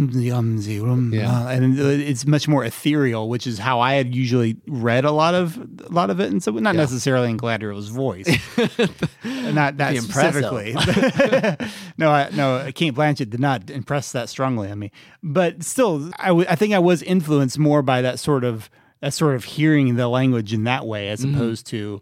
Yeah. and uh, it's much more ethereal, which is how I had usually read a lot of a lot of it, and so not Yeah. necessarily in Galadriel's voice, not that specifically. no, I, no, Cate Blanchett did not impress that strongly on me, but still, I, w- I think I was influenced more by that sort of that sort of hearing the language in that way, as Mm-hmm. opposed to,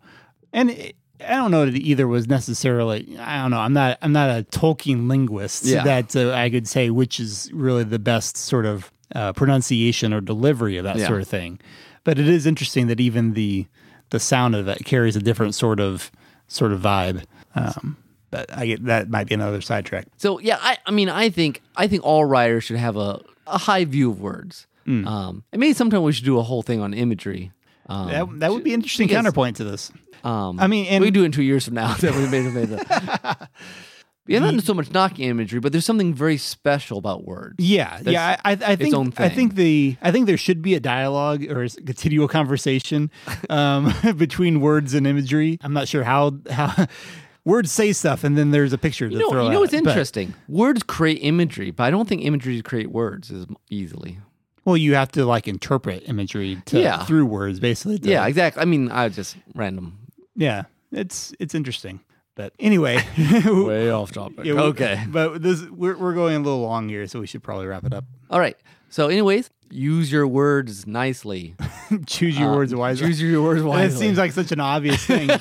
and. It, I don't know that either was necessarily. I don't know. I'm not. I'm not a Tolkien linguist Yeah. that uh, I could say which is really the best sort of uh, pronunciation or delivery of that Yeah. sort of thing. But it is interesting that even the the sound of it carries a different sort of sort of vibe. Um, but I get that might be another sidetrack. So yeah, I, I mean, I think I think all writers should have a, a high view of words. Hmm. Um, and maybe sometime we should do a whole thing on imagery. Um, That, that would be an interesting because- counterpoint to this. um, I mean, and- we do it in two years from now. That we made, made the, yeah, not so much knocking imagery, but there's something very special about words. Yeah, yeah. I, I, think own I think the I think there should be a dialogue or a continual conversation um, between words and imagery. I'm not sure how how words say stuff, and then there's a picture to You know, throw you know what's But- interesting? Words create imagery, but I don't think imagery create words as easily. well, you have to like interpret imagery to, Yeah. through words, basically. to- Yeah, exactly. I mean, I just random. yeah. It's it's interesting, but anyway. Way off topic. Yeah, okay. but this we're we're going a little long here, so we should probably wrap it up. All right. So, anyways, use your words nicely. choose your Uh, words wisely. Choose your words wisely. it seems like such an obvious thing. Um,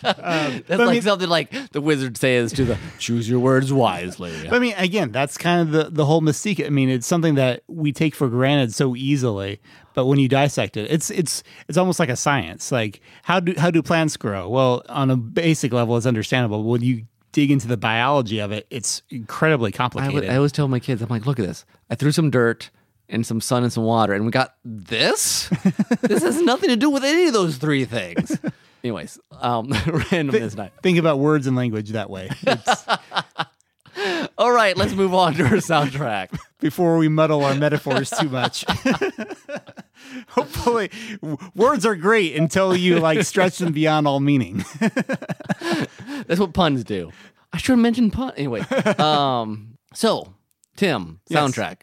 That's like mean- something like the wizard says to the choose your words wisely. But I mean, again, that's kind of the, the whole mystique. I mean, it's something that we take for granted so easily, but when you dissect it, it's it's it's almost like a science. Like how do how do plants grow? Well, on a basic level, it's understandable. When you dig into the biology of it, it's incredibly complicated. I always tell my kids, I'm like, look at this. I threw some dirt and some sun and some water, and we got this. this has nothing to do with any of those three things. Anyways, um, randomness night. Think about words and language that way. All right, let's move on to our soundtrack. before we muddle our metaphors too much. Hopefully, w- words are great until you like stretch them beyond all meaning. That's what puns do. I should have mentioned pun. Anyway, um, so Tim, Yes. soundtrack.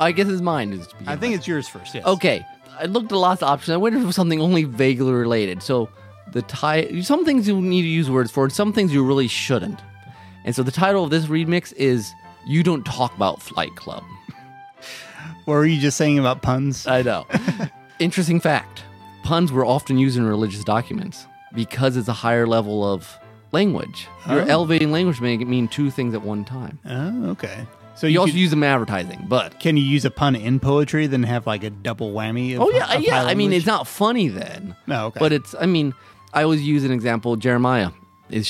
I guess it's mine. Is I think it's yours first. Yes. Okay, I looked at lots of options. I went for something only vaguely related. So the ti- some things you need to use words for, and some things you really shouldn't. And so the title of this remix is "You Don't Talk About Flight Club." What were you just saying about puns? I know. Interesting fact: puns were often used in religious documents because it's a higher level of language. Oh. You're Oh. elevating language may mean two things at one time. Oh, okay. So You you, also could- use them in advertising, but can you use a pun in poetry, then have like a double whammy? Of, oh yeah, of yeah. I mean, it's not funny then. No, okay. But it's, I mean, I always use an example. Jeremiah is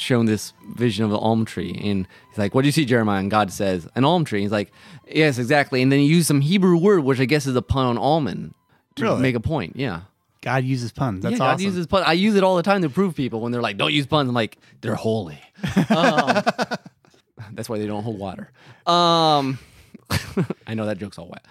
shown this vision of an almond tree. And he's like, What do you see, Jeremiah? And God says, An almond tree. He's like, Yes, exactly. And then he used some Hebrew word, which I guess is a pun on almond to Really? make a point. Yeah. God uses puns. That's yeah, God awesome. uses pun. I use it all the time to prove people when they're like, Don't use puns. I'm like, They're holy. Um, that's why they don't hold water. Um, I know that joke's all wet.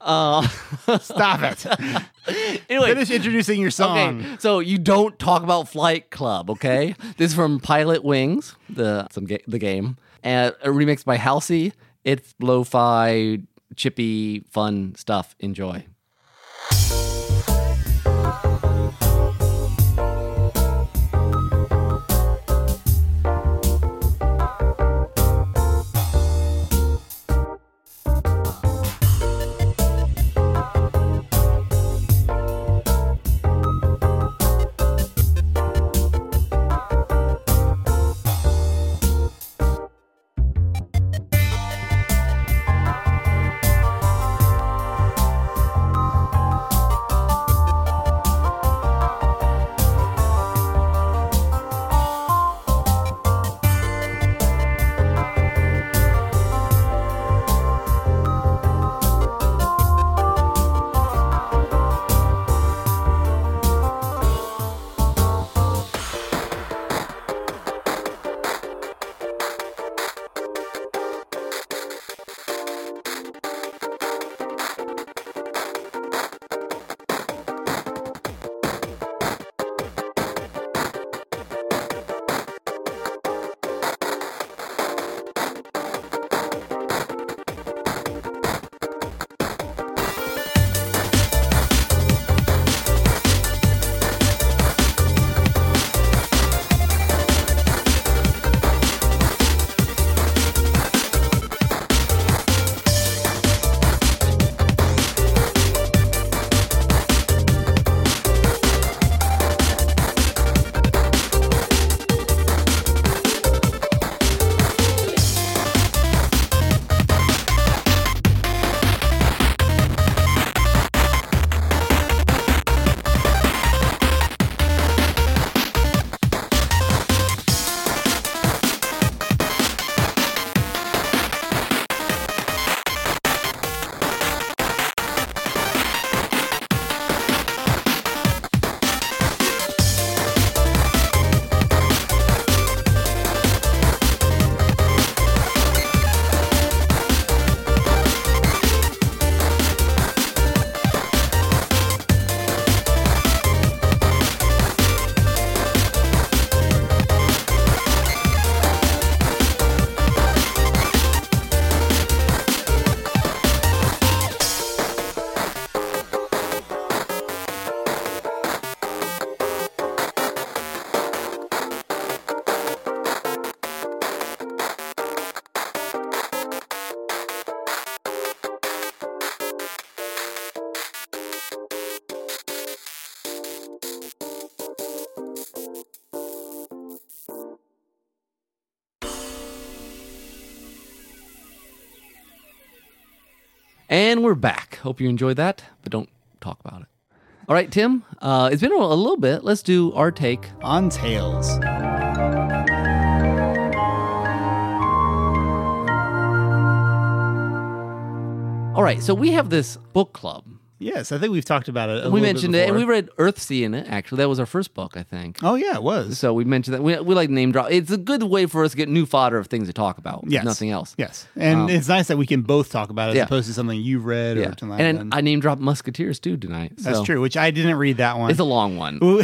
Uh, Stop it. anyway, Finish introducing your song. Okay, so you don't talk about Flight Club, okay? this is from Pilotwings, the some ga- the game, and a remix by Halsey. It's lo-fi, chippy, fun stuff. Enjoy. And we're back. Hope you enjoyed that, but don't talk about it. All right, Tim, uh, it's been a little bit. Let's do our take. On Tales. All right, so we have this book club. Yes, I think we've talked about it. a we little bit mentioned it, and we read Earthsea in it. Actually, that was our first book, I think. Oh yeah, it was. So we mentioned that we, we like name drop. It's a good way for us to get new fodder of things to talk about. Yes. nothing else. Yes, and it's nice that we can both talk about it as Yeah. opposed to something you've read or Yeah. something like And. I name dropped Musketeers too tonight. That's true. Which I didn't read that one. It's a long one.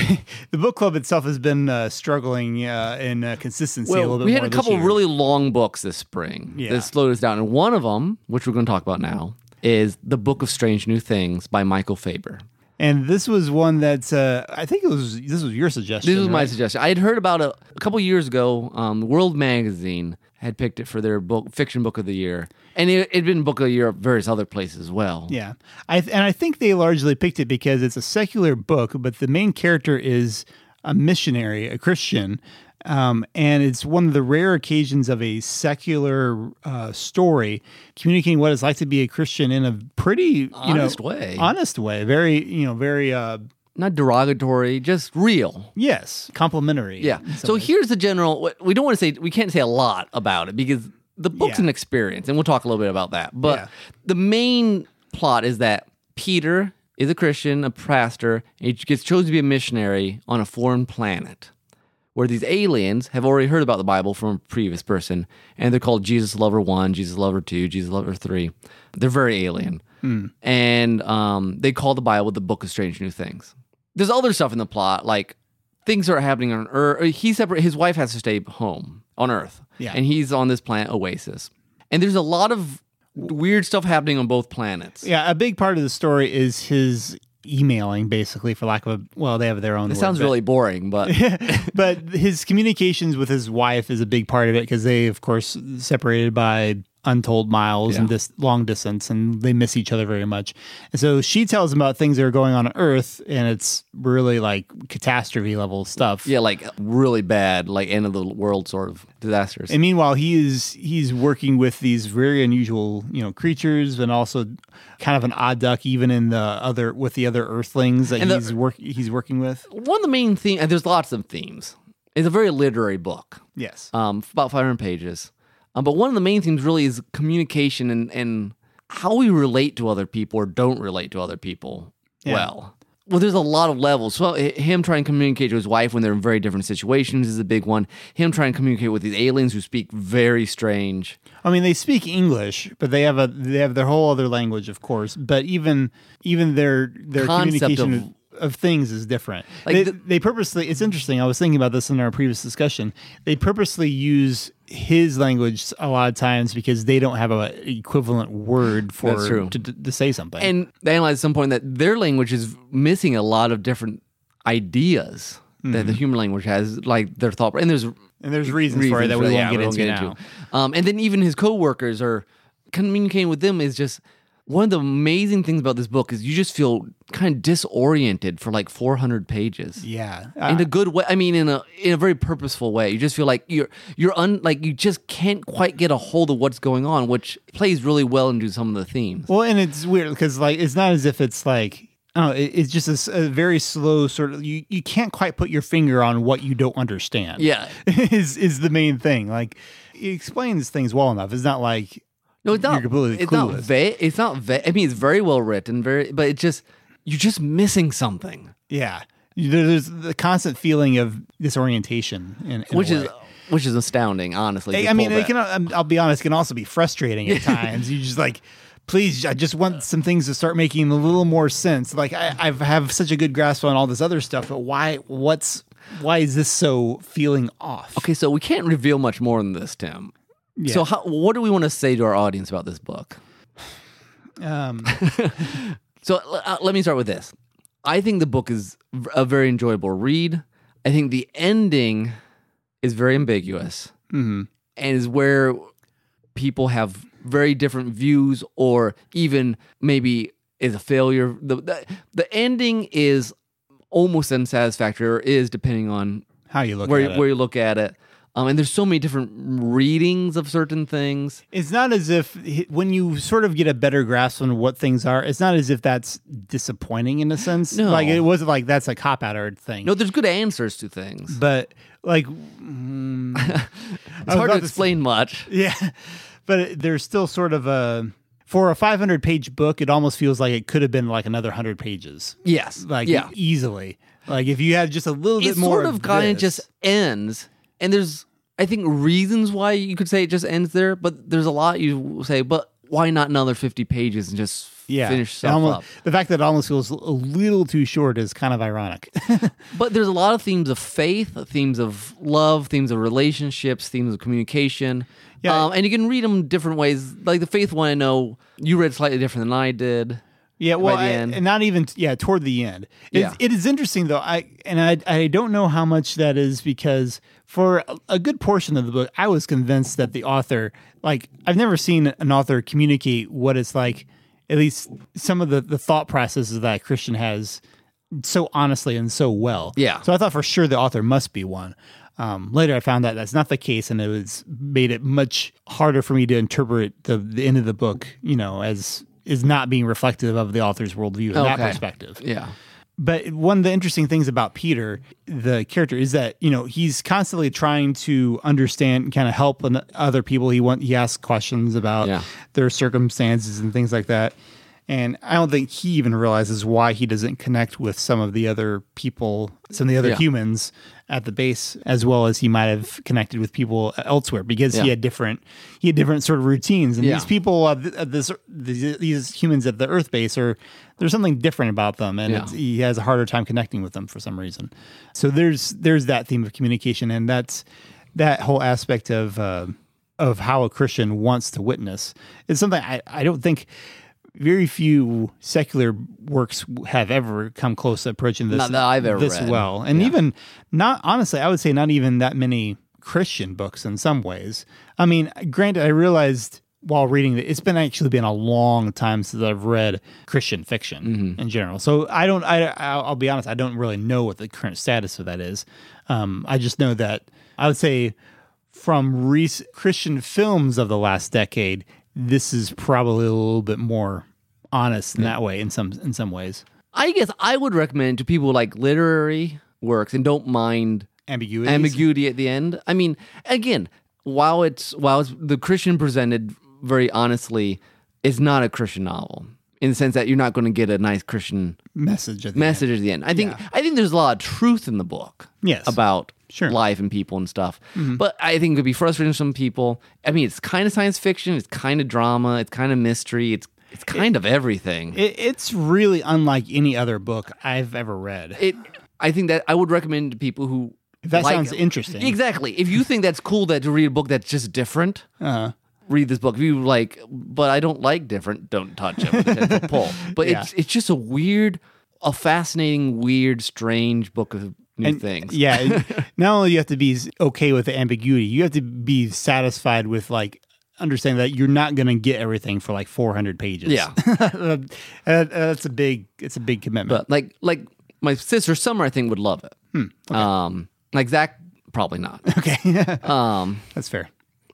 The book club itself has been uh, struggling uh, in uh, consistency a Well, little bit we had a couple really long books this spring Yeah. that slowed us down, and one of them, which we're going to talk about now, is the Book of Strange New Things by Michael Faber. and this was one that uh, I think it was. This was your suggestion. This was my suggestion. I had heard about it a couple years ago. Um, World Magazine had picked it for their book, fiction book of the year, and it had been book of the year at various other places as well. Yeah, I and I think they largely picked it because it's a secular book, but the main character is a missionary, a Christian, um, and it's one of the rare occasions of a secular uh, story communicating what it's like to be a Christian in a pretty you Honest know, way. honest way, very you know very uh, Not derogatory, just real. yes, complimentary. Yeah. So ways. here's the general. We don't want to say we can't say a lot about it because the book's Yeah. an experience, and we'll talk a little bit about that. But Yeah. the main plot is that Peter is a Christian, a pastor, and he gets chosen to be a missionary on a foreign planet. Where these aliens have already heard about the Bible from a previous person, and they're called Jesus Lover One, Jesus Lover Two, Jesus Lover Three. They're very alien, and um, they call the Bible the Book of Strange New Things. There's other stuff in the plot, like things are happening on Earth. He's separate. His wife has to stay home on Earth, Yeah. and he's on this planet Oasis. And there's a lot of weird stuff happening on both planets. Yeah, a big part of the story is his emailing, basically, for lack of a well, they have their own. It sounds but- really boring, but but his communications with his wife is a big part of it because they, of course, separated by untold miles and this long distance, and they miss each other very much. And so she tells him about things that are going on on Earth, and it's really like catastrophe level stuff. yeah, like really bad, like end of the world sort of disasters. And meanwhile, he is he's working with these very unusual, you know, creatures, and also kind of an odd duck, even in the other with the other Earthlings that And the- he's work he's working with. One of the main themes, and there's lots of themes. It's a very literary book. Yes. um, about 500 pages. Um, but one of the main themes really is communication and, and how we relate to other people or don't relate to other people Yeah. well. Well, there's a lot of levels. So h- him trying to communicate to his wife when they're in very different situations is a big one. Him trying to communicate with these aliens who speak very strange. I mean, they speak English, but they have a they have their whole other language, of course. But even even their their Concept communication of- things is different. Like they, the- they purposely. It's interesting. I was thinking about this in our previous discussion. They purposely use his language a lot of times because they don't have a equivalent word for. To, to say something. And they analyze at some point that their language is missing a lot of different ideas that the human language has, like their thought. And there's and there's reasons, for it that we reasons won't yeah, get we into won't now. Um, and then even his coworkers are communicating with them is just one of the amazing things about this book is you just feel kind of disoriented for like 400 pages. Yeah, In uh, a good way. I mean, in a in a very purposeful way. You just feel like you're you're un like you just can't quite get a hold of what's going on, which plays really well into some of the themes. Well, and it's weird because like it's not as if it's like oh, it, it's just a very slow sort of you you can't quite put your finger on what you don't understand. Yeah. is is the main thing. Like he explains things well enough. It's not like No, it's not. You're completely it's not vague. It's not vague. I mean, it's very well written, very, but it just you're just missing something, yeah. There's the constant feeling of disorientation, in, in which is which is astounding, honestly. I, I mean, it can. um, I'll be honest, it can also be frustrating at times. you just like, please, I just want some things to start making a little more sense. Like I, I have such a good grasp on all this other stuff, but why? What's why is this so feeling off? Okay, so we can't reveal much more than this, Tim. Yeah. So, how, what do we want to say to our audience about this book? Um, So, uh, let me start with this. I think the book is a very enjoyable read. I think the ending is very ambiguous mhm. and is where people have very different views, or even maybe is a failure. The the, the ending is almost unsatisfactory, or is depending on How you look where at it? where you look at it. Um, and there's so many different readings of certain things. It's not as if when you sort of get a better grasp on what things are, it's not as if that's disappointing in a sense. No. Like it wasn't like that's a cop out or thing. No, there's good answers to things. But like, mm, It's hard to explain much. yeah, but it- there's still sort of a for a 500 page book. It almost feels like it could have been like another hundred pages, Yes. like yeah. easily. Like if you had just a little It bit more, It sort of kind of just ends, and there's I think reasons why you could say it just ends there, but there's a lot you say, but why not another 50 pages and just yeah. finish stuff almost- up? The fact that it almost feels a little too short is kind of ironic. But there's a lot of themes of faith, themes of love, themes of relationships, themes of communication. Yeah. Um, and you can read them different ways. Like the faith one, I know you read slightly different than I did. Yeah, well, I- and not even yeah toward the end. It's, Yeah. it is interesting though. I and I I don't know how much that is because for a, a good portion of the book, I was convinced that the author, like I've never seen an author communicate what it's like, at least some of the the thought processes that Christian has so honestly and so well. Yeah. So I thought for sure the author must be one. Um, later, I found out that's not the case, and it was made it much harder for me to interpret the, the end of the book, you know, as is not being reflective of the author's worldview in that perspective. Yeah. But one of the interesting things about Peter, the character, is that you know he's constantly trying to understand, and kind of help other people. He want he asks questions about Yeah. their circumstances and things like that. And I don't think he even realizes why he doesn't connect with some of the other people, some of the other Yeah. humans at the base, as well as he might have connected with people elsewhere because Yeah. he had different he had different sort of routines. And Yeah. these people, at, th- this, these, these humans at the Earth base, are there's something different about them, and Yeah. it's, he has a harder time connecting with them for some reason. So there's there's that theme of communication, and that's that whole aspect of uh, of how a Christian wants to witness is something I, I don't think very few secular works have ever come close to approaching this Not that I've ever this read. well, and even not honestly, I would say not even that many Christian books in some ways. I mean, granted, I realized while reading that it's been actually been a long time since I've read Christian fiction Mm-hmm. in general. So I don't. I I'll I'll be honest. I don't really know what the current status of that is. Um, I just know that I would say from rec- Christian films of the last decade, this is probably a little bit more honest in that way in some in some ways. I guess I would recommend to people like literary works and don't mind Ambiguity. ambiguity at the end. I mean, again, while it's while it's the Christian presented very honestly, it's not a Christian novel in the sense that you're not going to get a nice Christian message. At the message at the end. I think I think there's a lot of truth in the book. Yes. About Sure. life and people and stuff. But I think it could be frustrating for some people. I mean, it's kind of science fiction, it's kind of drama, it's kind of mystery, it's it's kind of everything. It, it's really unlike any other book I've ever read. it I think that I would recommend to people who If that like- sounds interesting. Exactly. If you think that's cool that to read a book that's just different, Uh, read this book. If you like, but I don't like different, don't touch it with a 10. But Yeah. it's it's just a weird, a fascinating, weird, strange book of new and- things. Yeah. not only do you have to be okay with the ambiguity, you have to be satisfied with like understanding that you're not going to get everything for like 400 pages. Yeah. That's a big. It's a big commitment. But like like my sister Summer, I think would love it. Hmm, Um, like Zach, probably not. okay, Um, that's fair.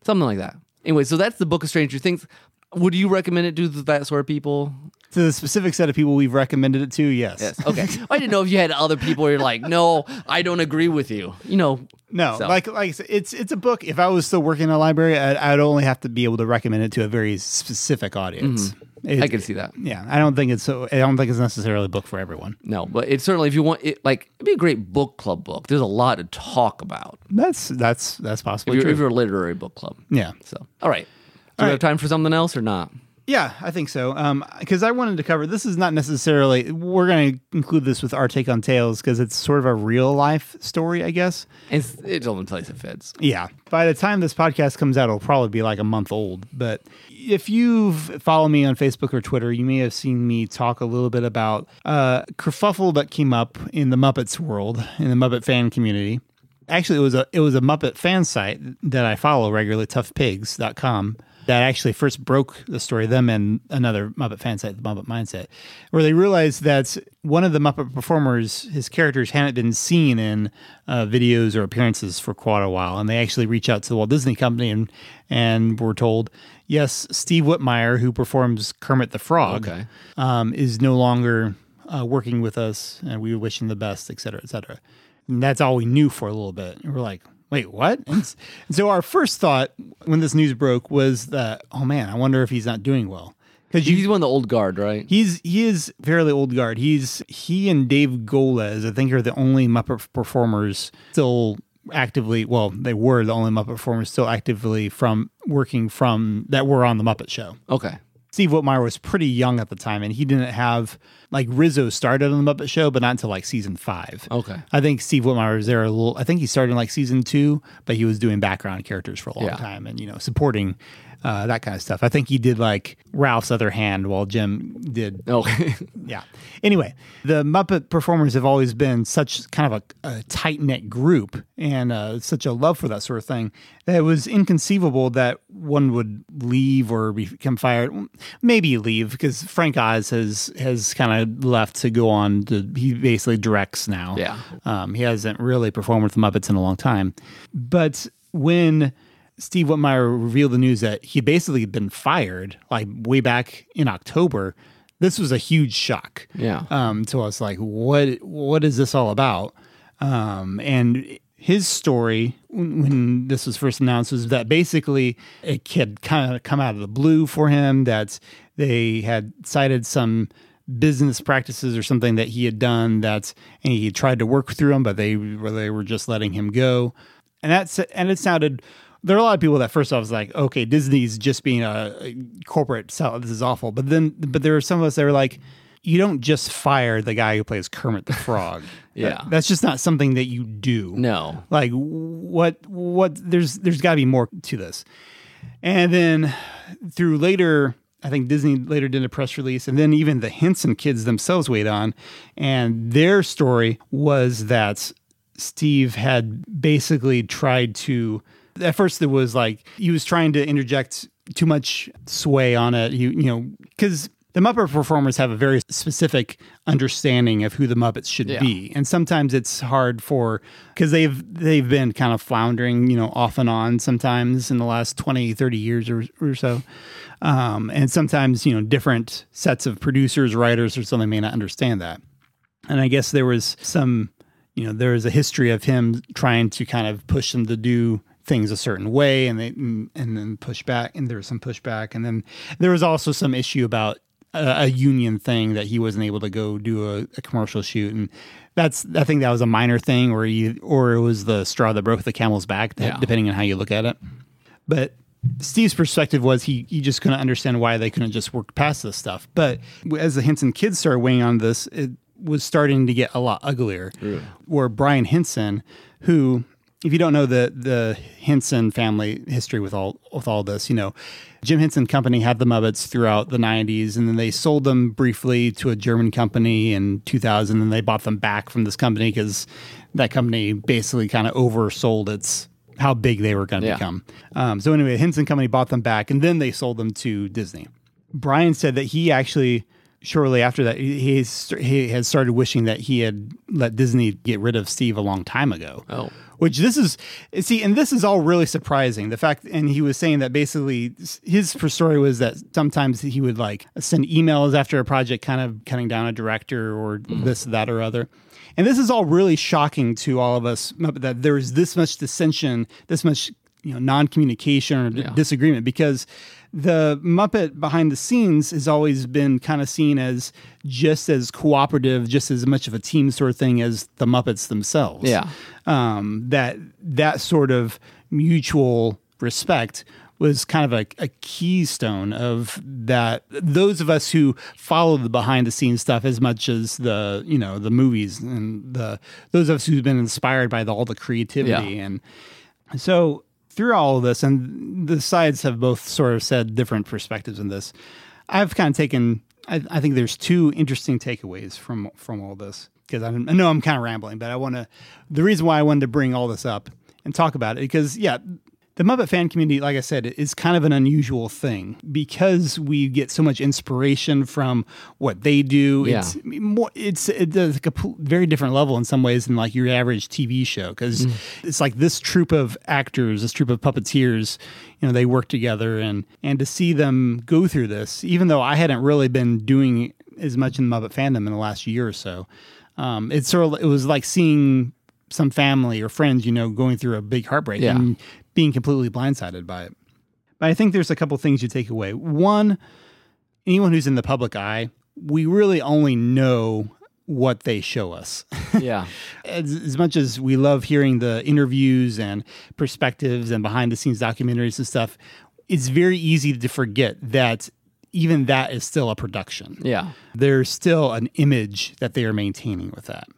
something like that. Anyway, so that's the book of Stranger Things. Would you recommend it to that sort of people? To the specific set of people we've recommended it to, yes. Yes. Okay. I didn't know if you had other people where you're like, no, I don't agree with you. You know. No, So- like like I said, it's it's a book. If I was still working in a library, I'd, I'd only have to be able to recommend it to a very specific audience. Mm-hmm. It- I can see that. Yeah, I don't think it's so. I don't think it's necessarily a book for everyone. No, but it's certainly if you want it, like it'd be a great book club book. There's a lot to talk about That's that's that's if possibly if you're a literary book club. yeah, So, all right. Do All we right. have time for something else or not? yeah, I think so. Um, because I wanted to cover this is not necessarily. We're going to include this with our take on tales because it's sort of a real life story, I guess. It's it's only place it fits. Yeah. By the time this podcast comes out, it'll probably be like a month old. But if you've followed me on Facebook or Twitter, you may have seen me talk a little bit about a kerfuffle that came up in the Muppets world, in the Muppet fan community. Actually, it was a it was a Muppet fan site that I follow regularly, toughpigs.com. that actually first broke the story, them and another Muppet fan site, the Muppet Mindset, where they realized that one of the Muppet performers, his characters hadn't been seen in uh, videos or appearances for quite a while. And they actually reached out to the Walt Disney Company and, and were told, yes, Steve Whitmire, who performs Kermit the Frog, Okay. um, is no longer uh, working with us, and we wish him the best, et cetera, et cetera. And that's all we knew for a little bit. And we're like, wait, what? And, so our first thought when this news broke was that, oh man, I wonder if he's not doing well. Because He's one of the old guard, right? He's he is fairly old guard. He's he and Dave Goelz, I think, are the only Muppet performers still actively. Well, they were the only Muppet performers still actively from working from that were on the Muppet Show. Okay. Steve Whitmire was pretty young at the time, and he didn't have like Rizzo started on the Muppet Show, but not until like season five. Okay. I think Steve Whitmire was there a little. I think he started in like season two, but he was doing background characters for a long Yeah. time, and you know supporting uh, that kind of stuff. I think he did like Ralph's other hand while Jim did Oh, yeah. Anyway, the Muppet performers have always been such kind of a, a tight knit group and uh, such a love for that sort of thing that it was inconceivable that one would leave or become fired. Maybe leave because Frank Oz has has kind of left to go on to he basically directs now. Yeah. Um, he hasn't really performed with the Muppets in a long time. But when Steve Whitmire revealed the news that he basically had been fired, like way back in October, this was a huge shock. Yeah. Um, to us, like, what what is this all about? Um, and his story when this was first announced was that basically it had kind of come out of the blue for him that they had cited some business practices or something that he had done that and he tried to work through them but they were they were just letting him go and that's and it sounded there are a lot of people that first off was like okay disney's just being a, corporate sell this is awful. But then but there are some of us that were like you don't just fire the guy who plays kermit the frog. Yeah. That- that's just not something that you do. No. like what what there's there's got to be more to this. And then through later i think disney later did a press release and then even the henson kids themselves weighed on. And their story was that steve had basically tried to at first it was like he was trying to interject too much sway on it you you know because the Muppet performers have a very specific understanding of who the Muppets should Yeah. be, and sometimes it's hard for because they've they've been kind of floundering, you know, off and on sometimes in the last 20, 30 years or, or so, um, and sometimes you know different sets of producers, writers, or something may not understand that. And I guess there was some, you know, there was a history of him trying to kind of push them to do things a certain way, and they mm, and then push back, and there was some pushback, and then there was also some issue about a, a union thing that he wasn't able to go do a, a commercial shoot, and that's I think that was a minor thing, or you or it was the straw that broke the camel's back, Yeah. depending on how you look at it. But Steve's perspective was he he just couldn't understand why they couldn't just work past this stuff. But as the Henson kids started weighing on this, it was starting to get a lot uglier. Where Brian Henson, who if you don't know the the Henson family history with all with all this, you know, Jim Henson Company had the Muppets throughout the '90s, and then they sold them briefly to a German company in 2000, and they bought them back from this company because that company basically kind of oversold its how big they were going to Yeah. become. Um, so anyway, Henson Company bought them back, and then they sold them to Disney. Brian said that he actually shortly after that he he had started wishing that he had let Disney get rid of Steve a long time ago. Oh. Which this is see, and this is all really surprising. The fact, and he was saying that basically his story was that sometimes he would like send emails after a project, kind of cutting down a director or mm-hmm. this, that, or other. And this is all really shocking to all of us that there is this much dissension, this much you know non-communication or d- Yeah. disagreement because the Muppet behind the scenes has always been kind of seen as just as cooperative, just as much of a team sort of thing as the Muppets themselves. Yeah. Um, that that sort of mutual respect was kind of a, a keystone of that those of us who follow the behind the scenes stuff as much as the you know the movies and the those of us who've been inspired by the, all the creativity Yeah. and so through all of this, and the sides have both sort of said different perspectives in this. I've kind of taken. I, I think there's two interesting takeaways from from all this because I, I know I'm kind of rambling, but I want to. The reason why I wanted to bring all this up and talk about it because yeah, The Muppet fan community, like I said, is kind of an unusual thing because we get so much inspiration from what they do. Yeah. It's more, it's it's a very different level in some ways than like your average TV show because it's like this troupe of actors, this troupe of puppeteers, you know, they work together and and to see them go through this, even though I hadn't really been doing as much in the Muppet fandom in the last year or so, um, it's sort of it was like seeing some family or friends, you know, going through a big heartbreak Yeah. and being completely blindsided by it. But I think there's a couple things you take away. One, anyone who's in the public eye, we really only know what they show us. Yeah. as, as much as we love hearing the interviews and perspectives and behind the scenes documentaries and stuff, it's very easy to forget that even that is still a production Yeah. there's still an image that they are maintaining with that.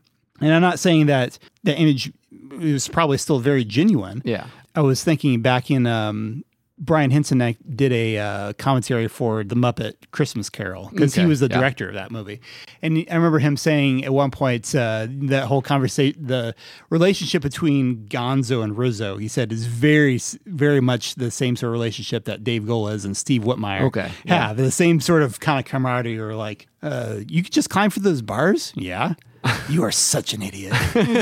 And I'm not saying that the image is probably still very genuine. Yeah. I was thinking back in um, Brian Henson did a uh, commentary for the Muppet Christmas Carol because he was the yeah. director of that movie, and I remember him saying at one point uh, that whole conversation, the relationship between Gonzo and Rizzo, he said is very, very much the same sort of relationship that Dave Goelz and Steve Whitmire Okay, yeah. have. The same sort of kind of camaraderie, or like, uh, you could just climb for those bars, yeah. You are such an idiot.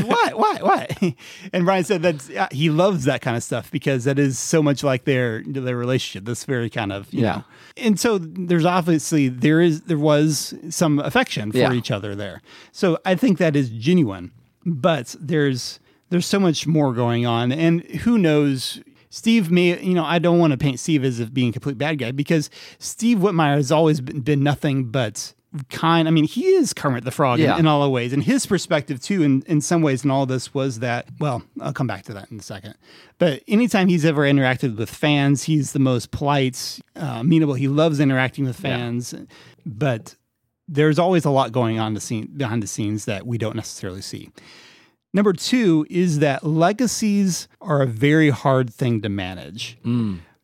what? What? What? And Brian said that uh, he loves that kind of stuff because that is so much like their their relationship. This very kind of you Yeah. know. And so there's obviously there is there was some affection for Yeah. each other there. So I think that is genuine. But there's there's so much more going on, and who knows. Steve may, you know, I don't want to paint Steve as if being a complete bad guy because Steve Whitmire has always been, been nothing but kind. I mean, he is Kermit the Frog in- Yeah. in, all the ways. And his perspective, too, in, in some ways, in all this was that, well, I'll come back to that in a second. But anytime he's ever interacted with fans, he's the most polite, uh, amenable. He loves interacting with fans. But there's always a lot going on the scene, behind the scenes that we don't necessarily see. Number two is that legacies are a very hard thing to manage.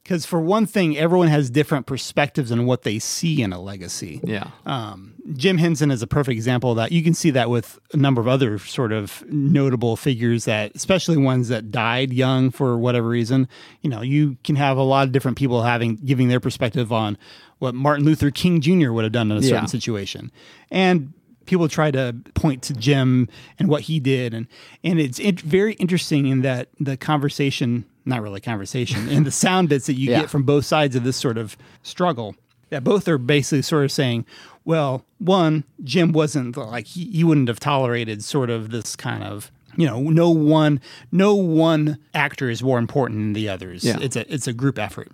Because, for one thing, everyone has different perspectives on what they see in a legacy. Yeah. Um, Jim Henson is a perfect example of that. You can see that with a number of other sort of notable figures that, especially ones that died young for whatever reason. You know, you can have a lot of different people having giving their perspective on what Martin Luther King Jr. would have done in a certain Yeah. situation, and people try to point to Jim and what he did, and and it's it, very interesting in that the conversation, not really conversation, and the sound bits that you Yeah. get from both sides of this sort of struggle that both are basically sort of saying, well, one, Jim wasn't like he, he wouldn't have tolerated sort of this kind of you know no one no one actor is more important than the others. Yeah. It's a it's a group effort.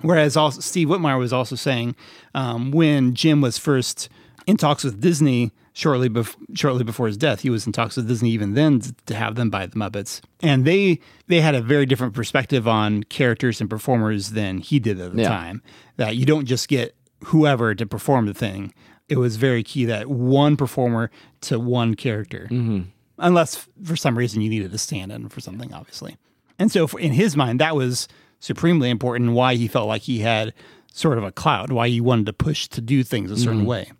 Whereas also Steve Whitmire was also saying um, when Jim was first in talks with Disney shortly bef- shortly before his death, he was in talks with Disney even then to have them buy the Muppets, and they they had a very different perspective on characters and performers than he did at the Yeah. time. That you don't just get whoever to perform the thing. It was very key that one performer to one character, mm-hmm. unless for some reason you needed a stand-in for something, obviously. And so, for, in his mind, that was supremely important. Why he felt like he had sort of a cloud, why he wanted to push to do things a certain mm-hmm. way.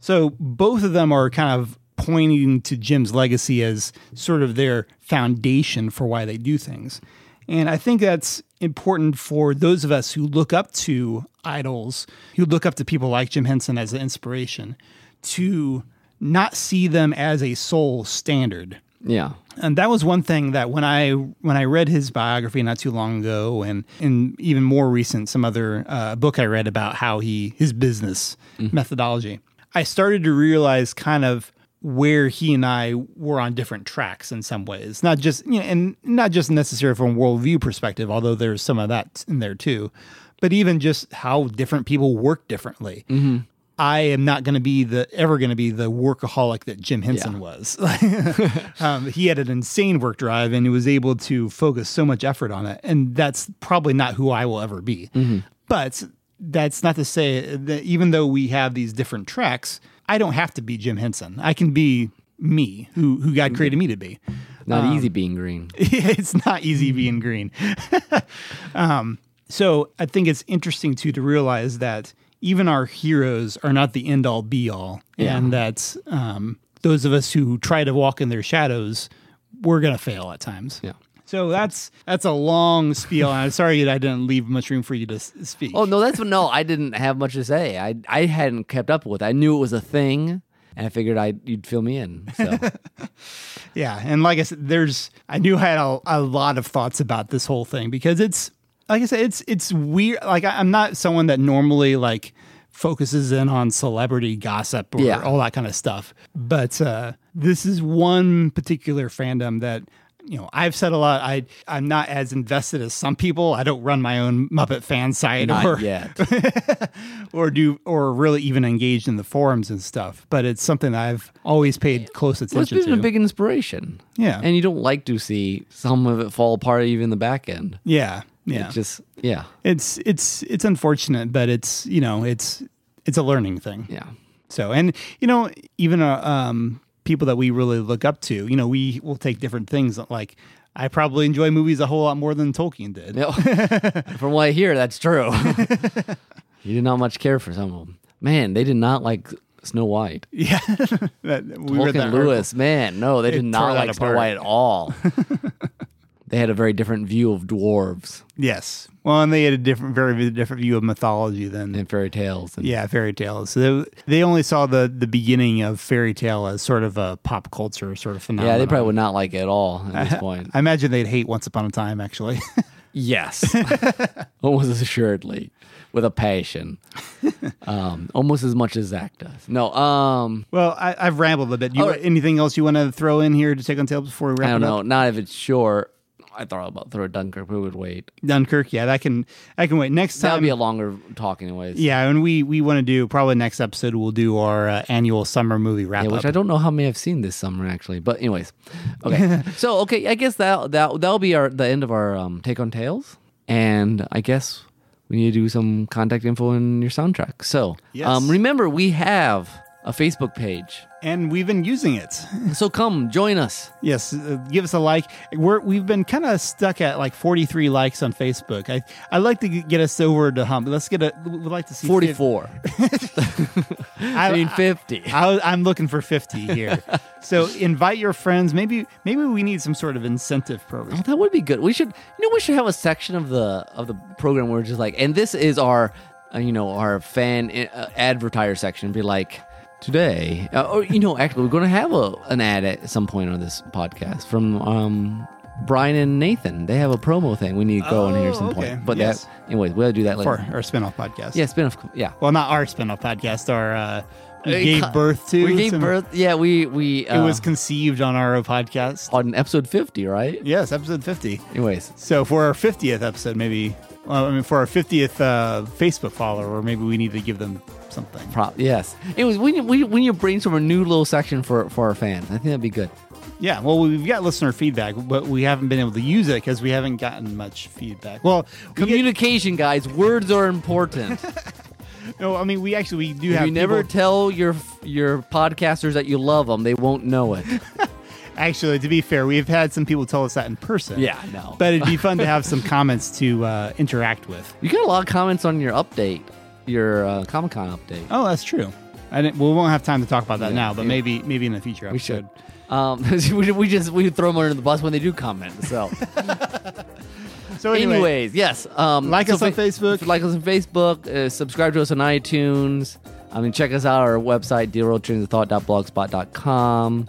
So both of them are kind of pointing to Jim's legacy as sort of their foundation for why they do things. And I think that's important for those of us who look up to idols, who look up to people like Jim Henson as an inspiration, to not see them as a sole standard. Yeah. And that was one thing that when I when I read his biography not too long ago, and and even more recent, some other uh, book I read about how he his business methodology, I started to realize kind of where he and I were on different tracks in some ways. Not just you know, and not just necessarily from a worldview perspective, although there's some of that in there too, but even just how different people work differently. I am not going to be the ever going to be the workaholic that Jim Henson Yeah. was. um, he had an insane work drive and he was able to focus so much effort on it, and that's probably not who I will ever be. But that's not to say that even though we have these different tracks, I don't have to be Jim Henson. I can be me, who who God created me to be. Not easy being green. it's not easy being green. um, so I think it's interesting too to realize that even our heroes are not the end all be all, Yeah. and that um, those of us who try to walk in their shadows, we're gonna fail at times. Yeah. So that's that's a long spiel. I'm sorry that I didn't leave much room for you to speak. Oh no, that's no, I didn't have much to say. I I hadn't kept up with. it. I knew it was a thing, and I figured I you'd fill me in. So Yeah, and like I said, there's I knew I had a, a lot of thoughts about this whole thing because it's like I said, it's it's weird. Like I, I'm not someone that normally like focuses in on celebrity gossip or Yeah. all that kind of stuff, but uh, this is one particular fandom that. You know, I've said a lot. I I'm not as invested as some people. I don't run my own Muppet fan site not or yet. or do or really even engaged in the forums and stuff. But it's something I've always paid close attention. Well, it's been to. a big inspiration. Yeah. and you don't like to see some of it fall apart, even the back end. yeah, yeah. It just yeah, it's it's it's unfortunate, but it's you know it's it's a learning thing. yeah. So and you know even uh, um people that we really look up to, you know, we will take different things. Like I probably enjoy movies a whole lot more than Tolkien did. From what I hear, that's true. you did not much care for some of them. Man, they did not like Snow White. Yeah, that, we Tolkien article. Lewis, man, no, they They did not like Snow apart. White at all. They had a very different view of dwarves Yes, well, and they had a different, very different view of mythology than and fairy tales. And, yeah fairy tales. So they, they only saw the the beginning of fairy tale as sort of a pop culture sort of phenomenon. yeah, they probably would not like it at all at this point. I imagine they'd hate Once Upon a Time actually. Yes, almost assuredly, with a passion, um, almost as much as Zach does. No, um, Well, I, I've rambled a bit. You, anything else you want to throw in here to take on tails before we wrap I don't it know. up? Not if it's short. I thought about throw Dunkirk, we would wait. Dunkirk, yeah, that can I can wait. Next time. That'll be a longer talk, anyways. yeah, and we we want to do probably next episode we'll do our uh, annual summer movie wrap Yeah, up. which I don't know how many I've seen this summer actually. But anyways, okay. so okay, I guess that that that'll be our the end of our um, take on tales, and I guess we need to do some contact info in your soundtrack. So Yes. um, remember, we have a Facebook page, and we've been using it. so come join us. Yes, uh, give us a like. We're we've been kind of stuck at like 43 likes on Facebook. I I'd like to get us over to hump. Let's get a. We'd like to see Forty four. I, I mean fifty. I, I'm looking for 50 here. so invite your friends. Maybe maybe we need some sort of incentive program. Oh, that would be good. We should, you know, we should have a section of the of the program where it's just like, and this is our, uh, you know, our fan uh, advertiser section. Be like, today, uh, or you know, actually, we're going to have a an ad at some point on this podcast from um Brian and Nathan. They have a promo thing. We need to go in here at some Oh, okay. point. But Yes. that, anyways, we'll do that later. for our spinoff podcast. Yeah, spin off. Yeah. Well, not our spinoff podcast. Our uh, we Uh, gave co- birth to. We gave some- birth. Yeah, we we It uh, was conceived on our podcast. on episode fifty, right? Yes, episode 50. Anyways, So for our 50th episode, maybe. Well, I mean, for our 50th uh, Facebook follower, maybe we need to give them something. pro- yes. Anyways, we we we need to brainstorm a new little section for for our fans. I think that'd be good. Yeah, well, we've got listener feedback, but we haven't been able to use it because we haven't gotten much feedback. Well, we get- Communication, guys. Words are important. no, I mean, we actually we do if have. you never people- tell your your podcasters that you love them, they won't know it. actually, to be fair, we've had some people tell us that in person. Yeah, no. But it'd be fun to have some comments to uh, interact with. you got a lot of comments on your update, your uh, Comic Con update. Oh, that's true. I didn't, we won't have time to talk about that Yeah, now, but yeah. maybe maybe in the future episode. we should. Um, we, we just we throw them under the bus when they do comment. So, So anyway, anyways, yes. Um, Like so us on Facebook. Like us on Facebook. Uh, subscribe to us on iTunes. I mean, check us out our website, dealroadtrainsofthought.blogspot.com,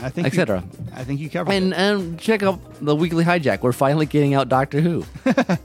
I think etc. I think you covered And it. and check out the weekly hijack. We're finally getting out Doctor Who.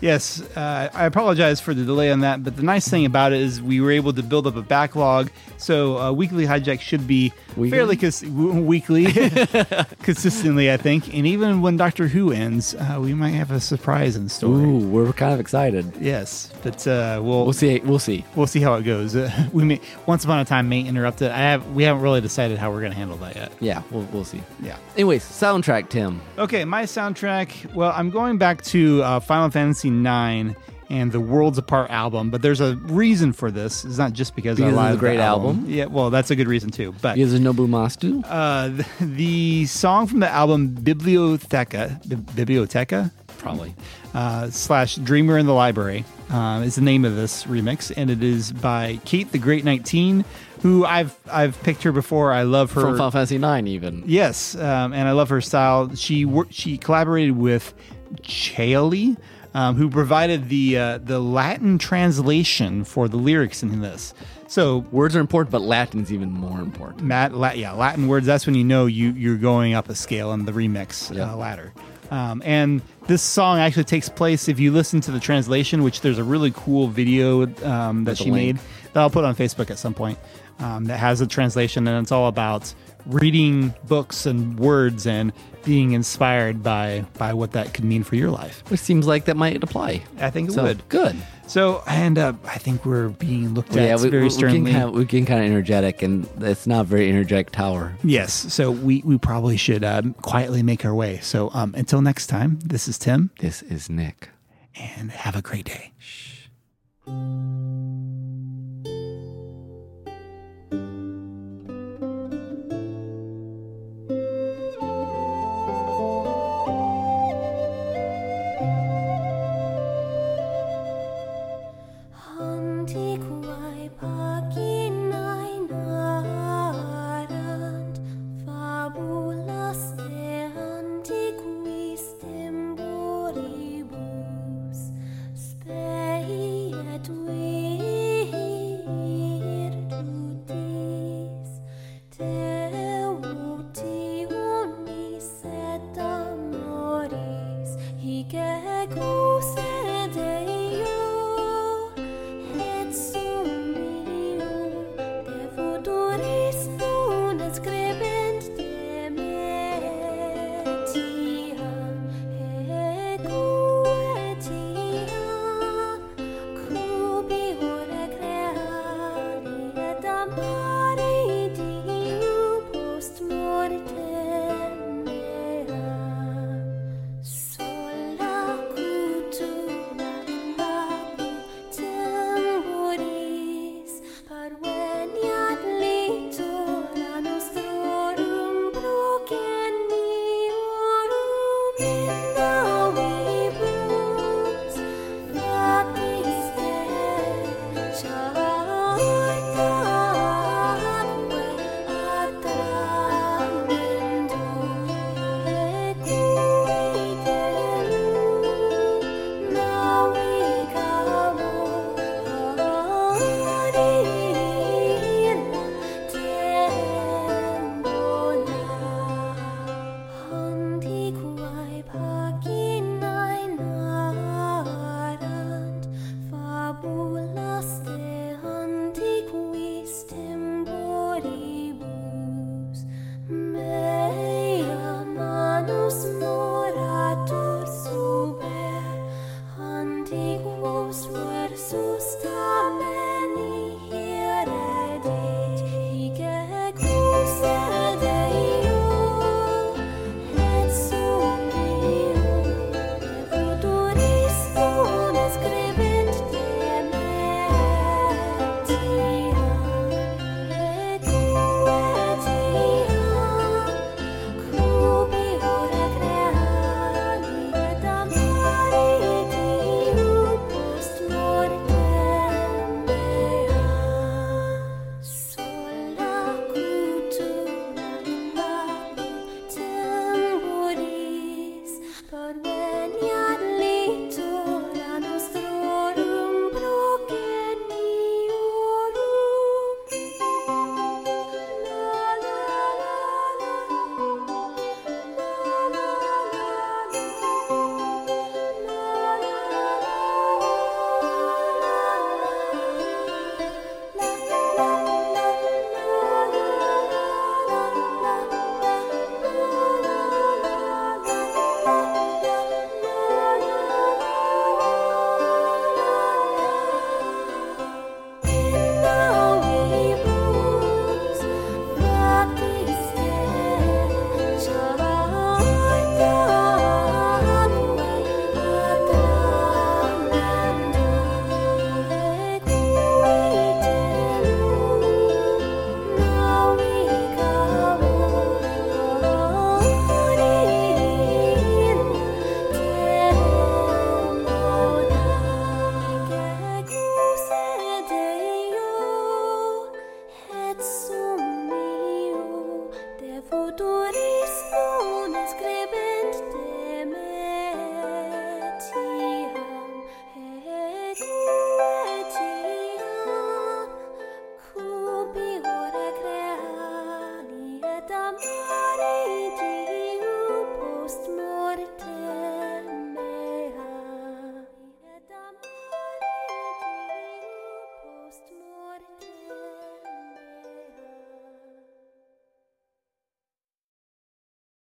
Yes, uh, I apologize for the delay on that, but the nice thing about it is we were able to build up a backlog. So uh, weekly hijack should be Weekly? fairly cons- w- weekly, consistently, I think. And even when Doctor Who ends, uh, we might have a surprise in store. Ooh, we're kind of excited. Yes, but uh, we'll We'll see. We'll see. we'll see how it goes. Uh, we may once upon a time may interrupt it. I have we haven't really decided how we're going to handle that yet. Yeah, we'll we'll see. Yeah. Anyways, soundtrack, Tim. Okay, my soundtrack. Well, I'm going back to uh, Final Fantasy IX and the Worlds Apart album, but there's a reason for this. It's not just because, Because I it's like a great the album? Yeah, well, that's a good reason too. But Because of Nobuo Uematsu. uh, the, the song from the album Biblioteca, Bi- Biblioteca, Probably. uh, slash Dreamer in the Library um, is the name of this remix, and it is by Kate the Great Nineteen, who I've I've picked her before. I love her. From Final Fantasy Nine, even. Yes, um, and I love her style. She wor- she collaborated with Chaoli, um, who provided the uh, the Latin translation for the lyrics in this. So Words are important, but Latin's even more important. Matt, La- yeah, Latin words. That's when you know you you're going up a scale in the remix Yeah. uh, ladder. Um, and this song actually takes place if you listen to the translation, which there's a really cool video um, that With she made that I'll put on Facebook at some point um, that has a translation, and it's all about reading books and words and being inspired by by what that could mean for your life. Which seems like that might apply. I think it So would. good. So, and uh, I think we're being looked Yeah, at we, very we, we sternly. can kind of, we can kind of energetic, and it's not a very energetic tower. Yes, so we we probably should um, quietly make our way. So um, until next time, this is Tim, This is Nick. and have a great day. Antiquae